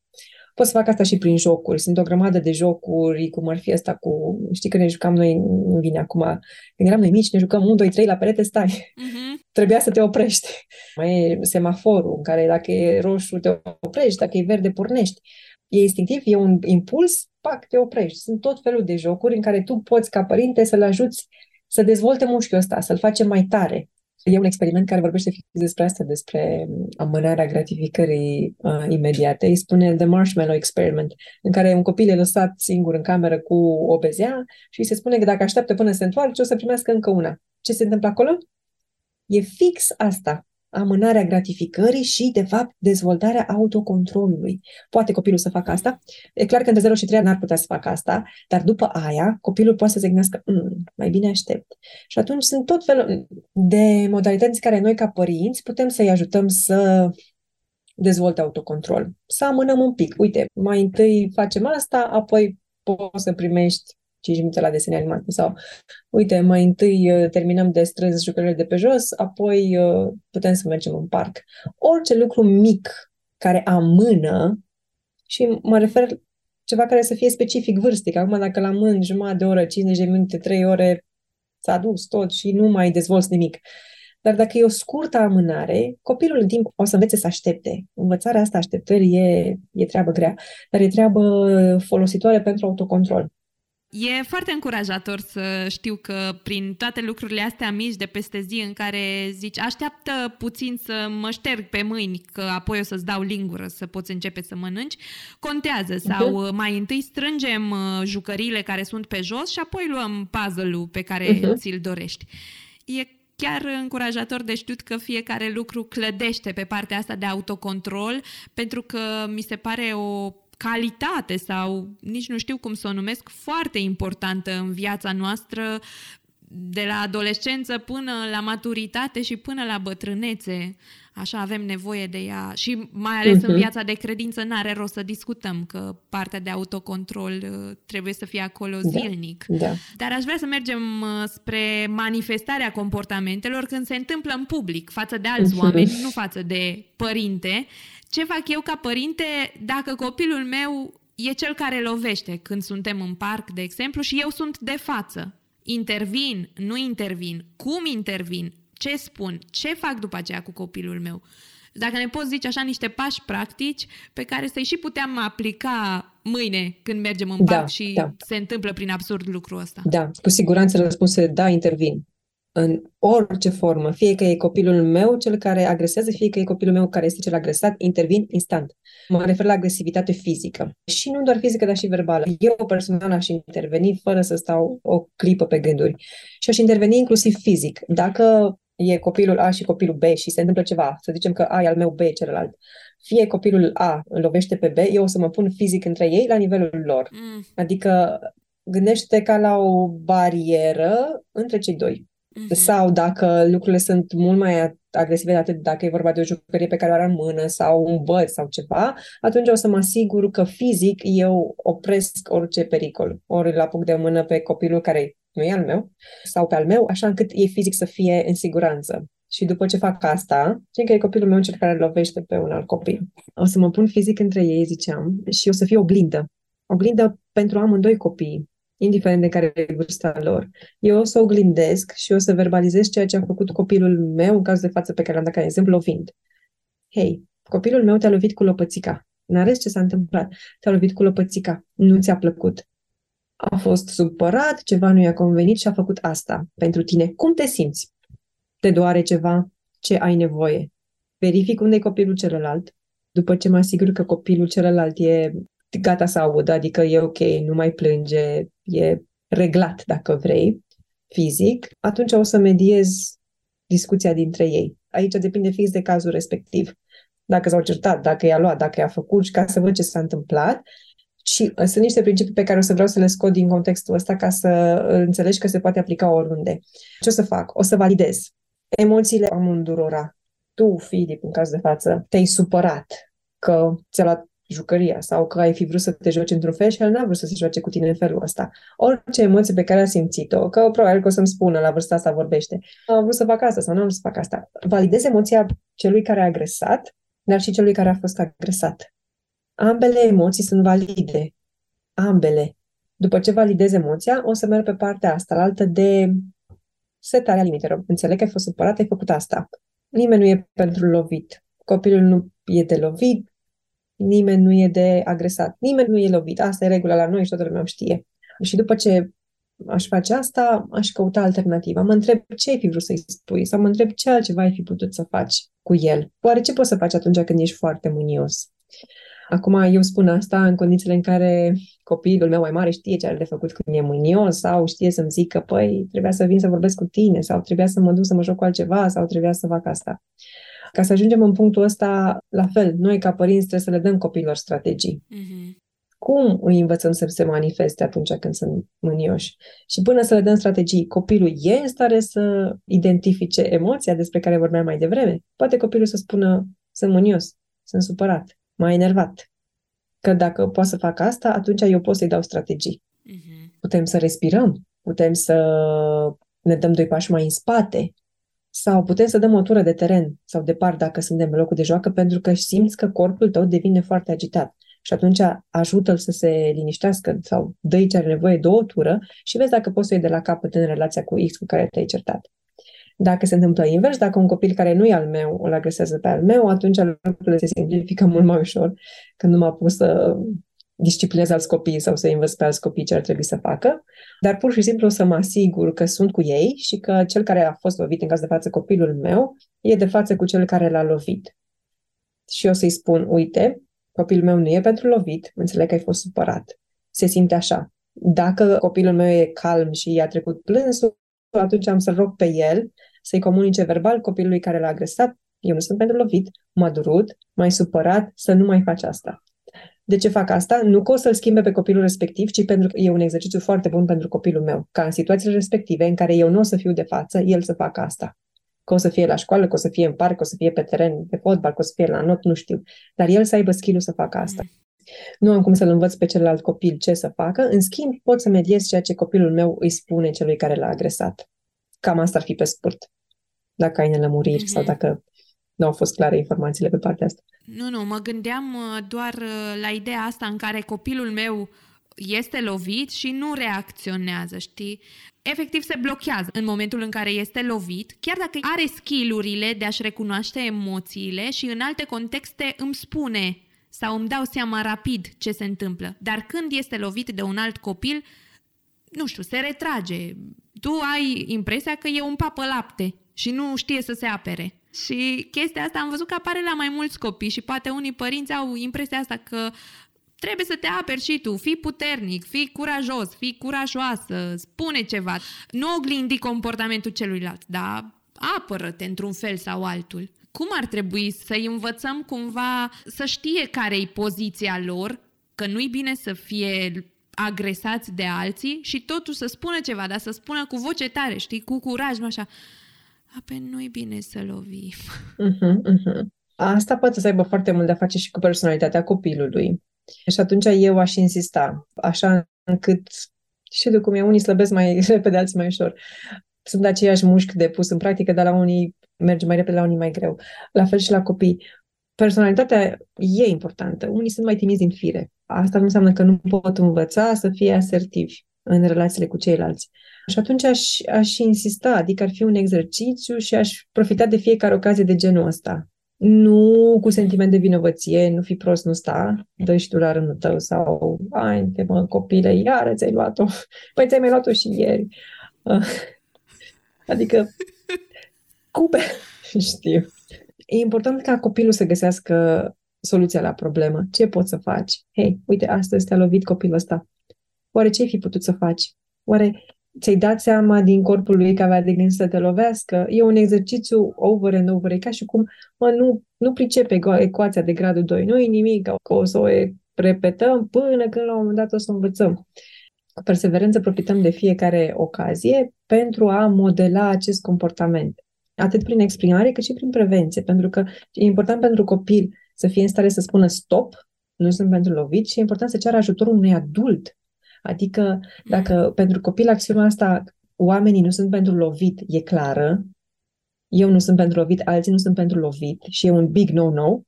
S2: Pot să fac asta și prin jocuri. Sunt o grămadă de jocuri, cum ar fi asta cu... Știi că ne jucam noi, nu vine acum, când eram noi mici, ne jucăm 1, 2, 3, la perete stai. Uh-huh. Trebuia să te oprești. Mai e semaforul, în care dacă e roșu te oprești, dacă e verde pornești. E instinctiv, e un impuls, pac, te oprești. Sunt tot felul de jocuri în care tu poți, ca părinte, să-l ajuți să dezvolte mușchiul ăsta, să-l face mai tare. E un experiment care vorbește fix despre asta, despre amânarea gratificării uh, imediate. Îi spune The Marshmallow Experiment, în care un copil e lăsat singur în cameră cu o bezea și îi se spune că dacă așteaptă până se întoarce, o să primească încă una. Ce se întâmplă acolo? E fix asta amânarea gratificării și, de fapt, dezvoltarea autocontrolului. Poate copilul să facă asta. E clar că între 0 și 3 ani n-ar putea să facă asta, dar după aia, copilul poate să se gândească, mm, mai bine aștept. Și atunci sunt tot felul de modalități care noi, ca părinți, putem să-i ajutăm să dezvolte autocontrol. Să amânăm un pic. Uite, mai întâi facem asta, apoi poți să primești 5 minute la desene animate sau uite, mai întâi uh, terminăm de strâns jucările de pe jos, apoi uh, putem să mergem în parc. Orice lucru mic care amână și mă refer ceva care să fie specific vârstic. Acum dacă la mân jumătate de oră, 50 de minute, 3 ore, s-a dus tot și nu mai dezvolți nimic. Dar dacă e o scurtă amânare, copilul în timp o să învețe să aștepte. Învățarea asta așteptării e, e treabă grea, dar e treabă folositoare pentru autocontrol.
S1: E foarte încurajator să știu că prin toate lucrurile astea mici de peste zi în care zici așteaptă puțin să mă șterg pe mâini că apoi o să-ți dau lingură să poți începe să mănânci, contează sau uh-huh. mai întâi strângem uh, jucăriile care sunt pe jos și apoi luăm puzzle-ul pe care uh-huh. ți-l dorești. E chiar încurajator de știut că fiecare lucru clădește pe partea asta de autocontrol, pentru că mi se pare o calitate sau nici nu știu cum să o numesc, foarte importantă în viața noastră, de la adolescență până la maturitate și până la bătrânețe. Așa avem nevoie de ea și mai ales uh-huh. în mhm. viața de credință n-are rost să discutăm că partea de autocontrol uh, trebuie să fie acolo da, zilnic. Da. Dar aș vrea să mergem uh, spre manifestarea comportamentelor când se întâmplă în public, față de alți uh-huh. oameni, nu față de părinte. Ce fac eu ca părinte dacă copilul meu e cel care lovește când suntem în parc, de exemplu, și eu sunt de față? Intervin, nu intervin, cum intervin, ce spun, ce fac după aceea cu copilul meu. Dacă ne poți zice așa niște pași practici pe care să-i și puteam aplica mâine când mergem în da, parc și da. se întâmplă prin absurd lucrul ăsta.
S2: Da, cu siguranță răspunsul da, intervin în orice formă, fie că e copilul meu cel care agresează, fie că e copilul meu care este cel agresat, intervin instant. Mă refer la agresivitate fizică. Și nu doar fizică, dar și verbală. Eu personal aș interveni fără să stau o clipă pe gânduri. Și aș interveni inclusiv fizic. Dacă e copilul A și copilul B și se întâmplă ceva, să zicem că A e al meu, B e celălalt, fie copilul A îl lovește pe B, eu o să mă pun fizic între ei la nivelul lor. Mm. Adică gândește ca la o barieră între cei doi. Uh-huh. Sau dacă lucrurile sunt mult mai agresive de atât, dacă e vorba de o jucărie pe care o are în mână sau un băț sau ceva, atunci o să mă asigur că fizic eu opresc orice pericol. Ori la punct de mână pe copilul care nu e al meu sau pe al meu, așa încât e fizic să fie în siguranță. Și după ce fac asta, că e copilul meu cel care lovește pe un alt copil. O să mă pun fizic între ei, ziceam, și o să fie oglindă. Oglindă pentru amândoi copii indiferent de care e vârsta lor. Eu o să oglindesc și o să verbalizez ceea ce a făcut copilul meu, în cazul de față pe care l-am dat ca exemplu, lovind. Hei, copilul meu te-a lovit cu lopățica. N-arăți ce s-a întâmplat. Te-a lovit cu lopățica. Nu ți-a plăcut. A fost supărat, ceva nu i-a convenit și a făcut asta pentru tine. Cum te simți? Te doare ceva? Ce ai nevoie? Verific unde e copilul celălalt. După ce mă asigur că copilul celălalt e gata să audă, adică e ok, nu mai plânge, e reglat, dacă vrei, fizic, atunci o să mediez discuția dintre ei. Aici depinde fix de cazul respectiv. Dacă s-au certat, dacă i-a luat, dacă i-a făcut și ca să văd ce s-a întâmplat. Și uh, sunt niște principii pe care o să vreau să le scot din contextul ăsta ca să înțelegi că se poate aplica oriunde. Ce o să fac? O să validez emoțiile amândurora. Tu, Filip, în caz de față, te-ai supărat că ți-a luat jucăria sau că ai fi vrut să te joci într-un fel și el n-a vrut să se joace cu tine în felul ăsta. Orice emoție pe care a simțit-o, că probabil că o să-mi spună la vârsta asta vorbește, am vrut să fac asta sau nu am vrut să fac asta. Validez emoția celui care a agresat, dar și celui care a fost agresat. Ambele emoții sunt valide. Ambele. După ce validez emoția, o să merg pe partea asta, la altă de setarea limitelor. Înțeleg că ai fost supărat, ai făcut asta. Nimeni nu e pentru lovit. Copilul nu e de lovit, nimeni nu e de agresat, nimeni nu e lovit. Asta e regula la noi și toată lumea știe. Și după ce aș face asta, aș căuta alternativa. Mă întreb ce ai fi vrut să-i spui sau mă întreb ce altceva ai fi putut să faci cu el. Oare ce poți să faci atunci când ești foarte mânios? Acum eu spun asta în condițiile în care copilul meu mai mare știe ce are de făcut când e mânios sau știe să-mi zică, păi, trebuia să vin să vorbesc cu tine sau trebuia să mă duc să mă joc cu altceva sau trebuia să fac asta. Ca să ajungem în punctul ăsta, la fel, noi ca părinți trebuie să le dăm copiilor strategii. Mm-hmm. Cum îi învățăm să se manifeste atunci când sunt mânioși? Și până să le dăm strategii, copilul e în stare să identifice emoția despre care vorbeam mai devreme? Poate copilul să spună, sunt mânios, sunt supărat, m-a enervat. Că dacă poate să fac asta, atunci eu pot să-i dau strategii. Mm-hmm. Putem să respirăm, putem să ne dăm doi pași mai în spate, sau putem să dăm o tură de teren sau de parc dacă suntem în locul de joacă pentru că simți că corpul tău devine foarte agitat. Și atunci ajută-l să se liniștească sau dă ce are nevoie de o tură și vezi dacă poți să iei de la capăt în relația cu X cu care te-ai certat. Dacă se întâmplă invers, dacă un copil care nu e al meu îl agresează pe al meu, atunci lucrurile se simplifică mult mai ușor când nu m-a pus să disciplinez alți copii sau să învăț pe alți copii ce ar trebui să facă, dar pur și simplu să mă asigur că sunt cu ei și că cel care a fost lovit, în caz de față copilul meu, e de față cu cel care l-a lovit. Și eu să-i spun, uite, copilul meu nu e pentru lovit, înțeleg că ai fost supărat. Se simte așa. Dacă copilul meu e calm și i-a trecut plânsul, atunci am să rog pe el să-i comunice verbal copilului care l-a agresat, eu nu sunt pentru lovit, m-a durut, m-ai supărat, să nu mai faci asta. De ce fac asta? Nu că o să-l schimbe pe copilul respectiv, ci pentru că e un exercițiu foarte bun pentru copilul meu. Ca în situațiile respective în care eu nu o să fiu de față, el să facă asta. Că o să fie la școală, că o să fie în parc, că o să fie pe teren de fotbal, că o să fie la not, nu știu. Dar el să aibă skill să facă asta. Mm. Nu am cum să-l învăț pe celălalt copil ce să facă, în schimb pot să mediez ceea ce copilul meu îi spune celui care l-a agresat. Cam asta ar fi pe scurt. Dacă ai nelămuriri mm-hmm. sau dacă nu au fost clare informațiile pe partea asta.
S1: Nu, nu, mă gândeam uh, doar uh, la ideea asta în care copilul meu este lovit și nu reacționează, știi? Efectiv se blochează în momentul în care este lovit, chiar dacă are skillurile de a-și recunoaște emoțiile și în alte contexte îmi spune sau îmi dau seama rapid ce se întâmplă. Dar când este lovit de un alt copil, nu știu, se retrage. Tu ai impresia că e un papă lapte și nu știe să se apere. Și chestia asta am văzut că apare la mai mulți copii și poate unii părinți au impresia asta că trebuie să te aperi și tu, fii puternic, fii curajos, fii curajoasă, spune ceva. Nu oglindi comportamentul celuilalt, dar apără-te într-un fel sau altul. Cum ar trebui să-i învățăm cumva să știe care e poziția lor, că nu-i bine să fie agresați de alții și totuși să spună ceva, dar să spună cu voce tare, știi, cu curaj, nu așa Ape, nu-i bine să lovim.
S2: Uh-huh, uh-huh. Asta poate să aibă foarte mult de a face și cu personalitatea copilului. Și atunci eu aș insista, așa încât, știi de cum e, unii slăbesc mai [laughs] repede, alții mai ușor. Sunt aceiași mușchi de pus în practică, dar la unii merge mai repede, la unii mai greu. La fel și la copii. Personalitatea e importantă. Unii sunt mai timizi din fire. Asta nu înseamnă că nu pot învăța să fie asertivi în relațiile cu ceilalți. Și atunci aș, aș insista, adică ar fi un exercițiu și aș profita de fiecare ocazie de genul ăsta. Nu cu sentiment de vinovăție, nu fi prost, nu sta, dă și tu la rândul tău sau, ai, te mă, copile, iară ți-ai luat-o. [laughs] Păi ți-ai mai luat-o și ieri. [laughs] Adică, cupe, [laughs] știu. E important ca copilul să găsească soluția la problemă. Ce poți să faci? Hei, uite, astăzi te-a lovit copilul ăsta. Oare ce ai fi putut să faci? Oare ți-ai dat seama din corpul lui că avea de gând să te lovească? E un exercițiu over and over, e ca și cum mă, nu, nu pricepe ecuația de gradul 2, nu e nimic, că o să o repetăm până când la un moment dat o să învățăm. Cu perseverență profităm de fiecare ocazie pentru a modela acest comportament, atât prin exprimare cât și prin prevenție, pentru că e important pentru copil să fie în stare să spună stop, nu sunt pentru lovit și e important să ceară ajutorul unui adult Adică dacă pentru copil acțiunea asta oamenii nu sunt pentru lovit, e clară, eu nu sunt pentru lovit, alții nu sunt pentru lovit și e un big no-no,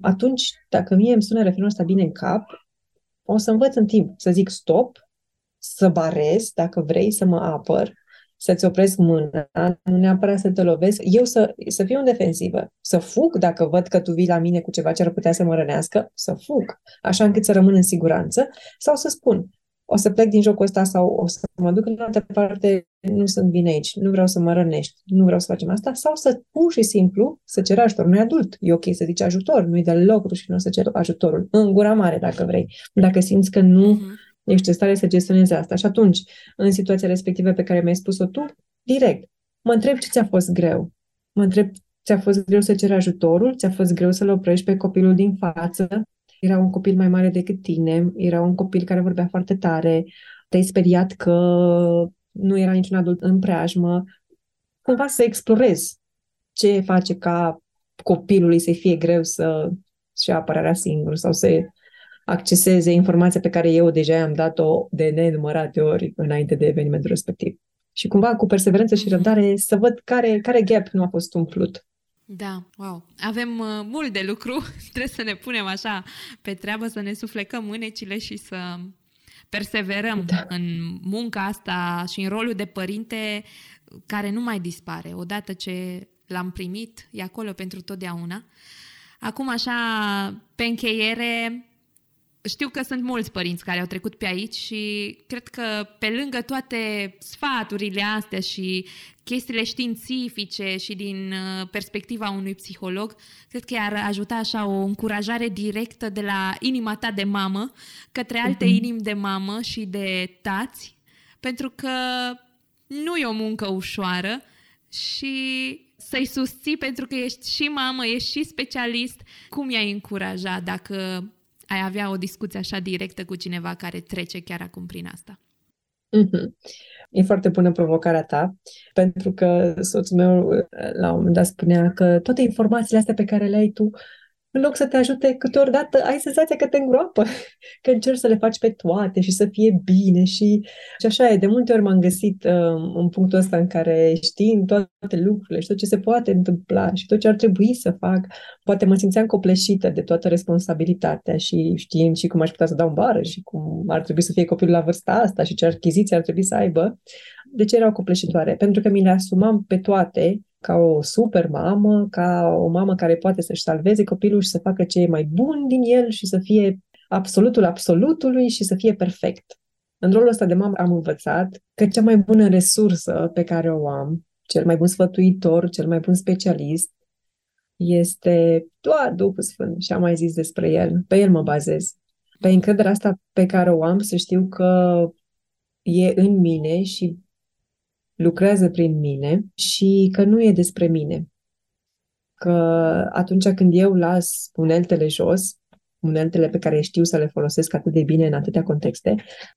S2: atunci dacă mie îmi sună refrenul ăsta bine în cap, o să învăț în timp să zic stop, să barez dacă vrei să mă apăr, să-ți opresc mâna, nu neapărat să te lovesc, eu să, să fiu în defensivă, să fug dacă văd că tu vii la mine cu ceva ce ar putea să mă rănească, să fug, așa încât să rămân în siguranță, sau să spun, o să plec din jocul ăsta sau o să mă duc în altă parte, nu sunt bine aici, nu vreau să mă rănești, nu vreau să facem asta, sau să pur și simplu să cer ajutor. Nu e adult, e ok să zici ajutor, nu e deloc rușinos să cer ajutorul, în gura mare dacă vrei, dacă simți că nu uh-huh. ești în stare să gestionezi asta. Și atunci, în situația respectivă pe care mi-ai spus-o tu, direct, mă întreb ce ți-a fost greu. Mă întreb, ți-a fost greu să ceri ajutorul? Ți-a fost greu să-l oprești pe copilul din față? Era un copil mai mare decât tine, era un copil care vorbea foarte tare, te-ai speriat că nu era niciun adult în preajmă. Cumva să explorezi ce face ca copilului să fie greu să și apărarea singur sau să acceseze informația pe care eu deja am dat-o de nenumărate ori înainte de evenimentul respectiv. Și cumva cu perseverență și răbdare să văd care, care gap nu a fost umplut.
S1: Da, wow. Avem uh, mult de lucru. [laughs] Trebuie să ne punem așa pe treabă, să ne suflecăm mânecile și să perseverăm da. în munca asta și în rolul de părinte care nu mai dispare. Odată ce l-am primit, e acolo pentru totdeauna. Acum, așa, pe încheiere, știu că sunt mulți părinți care au trecut pe aici și cred că pe lângă toate sfaturile astea și chestiile științifice și din uh, perspectiva unui psiholog, cred că ar ajuta așa o încurajare directă de la inima ta de mamă către alte uh-huh. inimi de mamă și de tați, pentru că nu e o muncă ușoară și să-i susții pentru că ești și mamă, ești și specialist. Cum i-ai încuraja dacă ai avea o discuție așa directă cu cineva care trece chiar acum prin asta?
S2: Mm-hmm. E foarte bună provocarea ta, pentru că soțul meu la un moment dat spunea că toate informațiile astea pe care le ai tu în loc să te ajute câteodată, ai senzația că te îngroapă, [laughs] că încerci să le faci pe toate și să fie bine și, și așa e. De multe ori m-am găsit uh, în punctul ăsta în care știind toate lucrurile și tot ce se poate întâmpla și tot ce ar trebui să fac, poate mă simțeam copleșită de toată responsabilitatea și știind și cum aș putea să dau în bară și cum ar trebui să fie copilul la vârsta asta și ce achiziții ar trebui să aibă. De ce erau copleșitoare? Pentru că mi le asumam pe toate ca o super mamă, ca o mamă care poate să-și salveze copilul și să facă ce e mai bun din el și să fie absolutul absolutului și să fie perfect. În rolul ăsta de mamă am învățat că cea mai bună resursă pe care o am, cel mai bun sfătuitor, cel mai bun specialist, este doar Duhul Sfânt și am mai zis despre el. Pe el mă bazez. Pe încrederea asta pe care o am să știu că e în mine și lucrează prin mine și că nu e despre mine. Că atunci când eu las uneltele jos, uneltele pe care știu să le folosesc atât de bine în atâtea contexte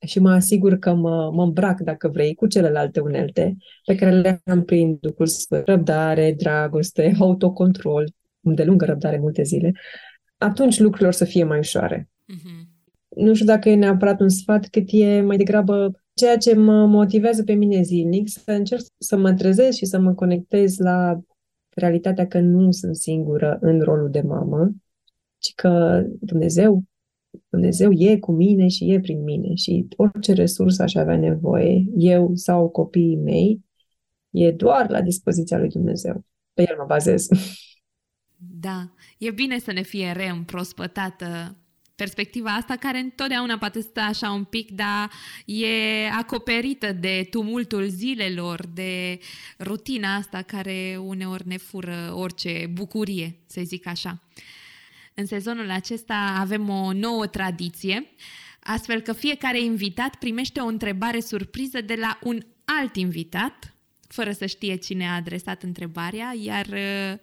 S2: și mă asigur că mă, mă îmbrac, dacă vrei, cu celelalte unelte pe care le am prin Duhul Sfânt, răbdare, dragoste, [laughs] autocontrol, de lungă răbdare multe zile, atunci lucrurile să fie mai ușoare. Mm-hmm. Nu știu dacă e neapărat un sfat, cât e mai degrabă ceea ce mă motivează pe mine zilnic, să încerc să mă trezesc și să mă conectez la realitatea că nu sunt singură în rolul de mamă, ci că Dumnezeu, Dumnezeu e cu mine și e prin mine și orice resursă aș avea nevoie, eu sau copiii mei, e doar la dispoziția lui Dumnezeu. Pe el mă bazez.
S1: Da, e bine să ne fie reîmprospătată perspectiva asta care întotdeauna poate sta așa un pic, dar e acoperită de tumultul zilelor, de rutina asta care uneori ne fură orice bucurie, să zic așa. În sezonul acesta avem o nouă tradiție, astfel că fiecare invitat primește o întrebare surpriză de la un alt invitat, fără să știe cine a adresat întrebarea, iar uh,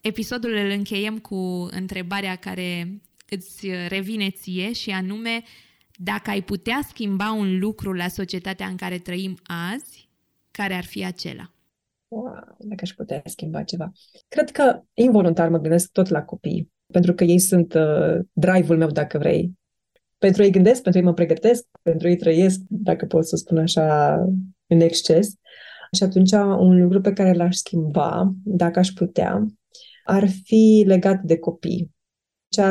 S1: episodul îl încheiem cu întrebarea care îți revine ție și anume dacă ai putea schimba un lucru la societatea în care trăim azi, care ar fi acela?
S2: Wow, dacă aș putea schimba ceva. Cred că involuntar mă gândesc tot la copii, pentru că ei sunt uh, drive-ul meu, dacă vrei. Pentru ei gândesc, pentru ei mă pregătesc, pentru ei trăiesc, dacă pot să spun așa, în exces. Și atunci un lucru pe care l-aș schimba, dacă aș putea, ar fi legat de copii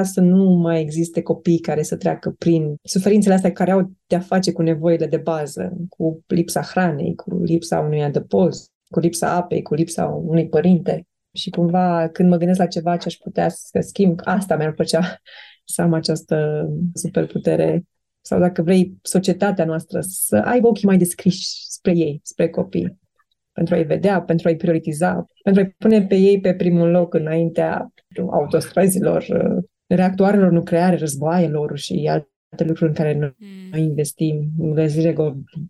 S2: să nu mai existe copii care să treacă prin suferințele astea care au de-a face cu nevoile de bază, cu lipsa hranei, cu lipsa unui adăpost, cu lipsa apei, cu lipsa unui părinte. Și cumva, când mă gândesc la ceva ce aș putea să schimb, asta mi-ar plăcea să am această superputere sau dacă vrei, societatea noastră să aibă ochii mai descriși spre ei, spre copii, pentru a-i vedea, pentru a-i prioritiza, pentru a-i pune pe ei pe primul loc înaintea autostrăzilor, reactoarelor nucleare, războaielor și alte lucruri în care noi mm. investim, încălzire,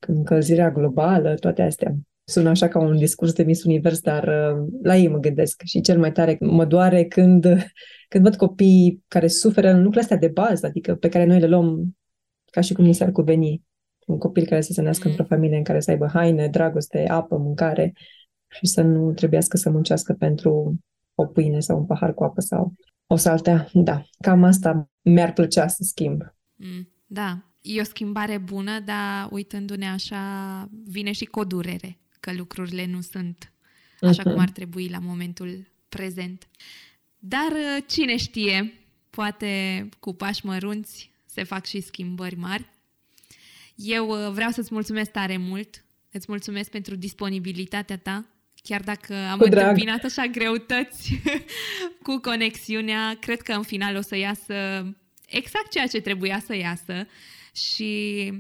S2: încălzirea globală, toate astea. Sună așa ca un discurs de Miss Univers, dar uh, la ei mă gândesc și cel mai tare mă doare când, [laughs] când văd copii care suferă în lucrurile astea de bază, adică pe care noi le luăm ca și cum ni s-ar cuveni. Un copil care să se nască mm. într-o familie în care să aibă haine, dragoste, apă, mâncare și să nu trebuiască să muncească pentru o pâine sau un pahar cu apă sau o saltea. Da, cam asta mi-ar plăcea să schimb.
S1: Mm, da, e o schimbare bună, dar uitându-ne așa, vine și cu o durere, că lucrurile nu sunt așa uh-huh. cum ar trebui la momentul prezent. Dar uh, cine știe, poate cu pași mărunți se fac și schimbări mari. Eu uh, vreau să-ți mulțumesc tare mult, îți mulțumesc pentru disponibilitatea ta Chiar dacă am cu întâmpinat drag. așa greutăți [laughs] cu conexiunea, cred că în final o să iasă exact ceea ce trebuia să iasă și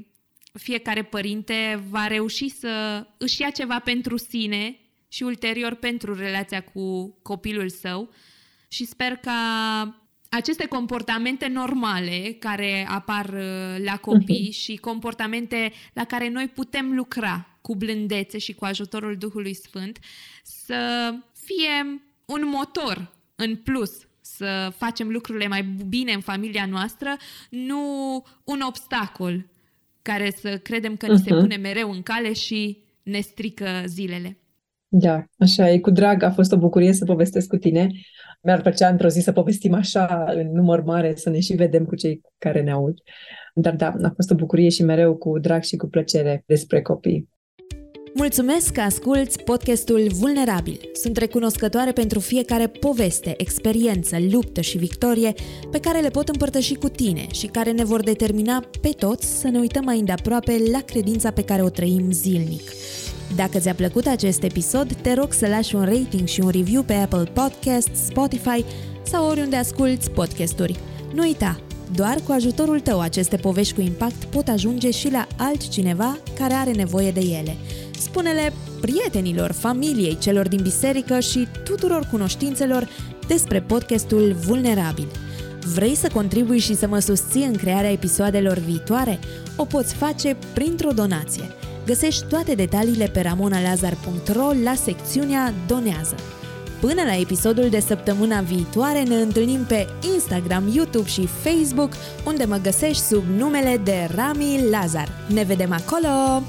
S1: fiecare părinte va reuși să își ia ceva pentru sine și ulterior pentru relația cu copilul său și sper ca aceste comportamente normale care apar uh, la copii uh-huh. și comportamente la care noi putem lucra cu blândețe și cu ajutorul Duhului Sfânt să fie un motor în plus să facem lucrurile mai bine în familia noastră, nu un obstacol care să credem că uh-huh. ni se mhm. pune mereu în cale și ne strică zilele.
S2: Da, așa e. Cu drag a fost o bucurie să povestesc cu tine. Mi-ar plăcea într-o zi să povestim așa în număr mare, să ne și vedem cu cei care ne aud. Dar da, a fost o bucurie și mereu cu drag și cu plăcere despre copii.
S1: Mulțumesc că asculți podcastul Vulnerabil. Sunt recunoscătoare pentru fiecare poveste, experiență, luptă și victorie pe care le pot împărtăși cu tine și care ne vor determina pe toți să ne uităm mai îndeaproape la credința pe care o trăim zilnic. Dacă ți-a plăcut acest episod, te rog să lași un rating și un review pe Apple Podcasts, Spotify sau oriunde asculti podcasturi. Nu uita, doar cu ajutorul tău aceste povești cu impact pot ajunge și la altcineva care are nevoie de ele. Spune-le prietenilor, familiei, celor din biserică și tuturor cunoștințelor despre podcastul Vulnerabil. Vrei să contribui și să mă susții în crearea episoadelor viitoare? O poți face printr-o donație. Găsești toate detaliile pe ramonalazar.ro la secțiunea Donează. Până la episodul de săptămâna viitoare ne întâlnim pe Instagram, YouTube și Facebook, unde mă găsești sub numele de Rami Lazar. Ne vedem acolo!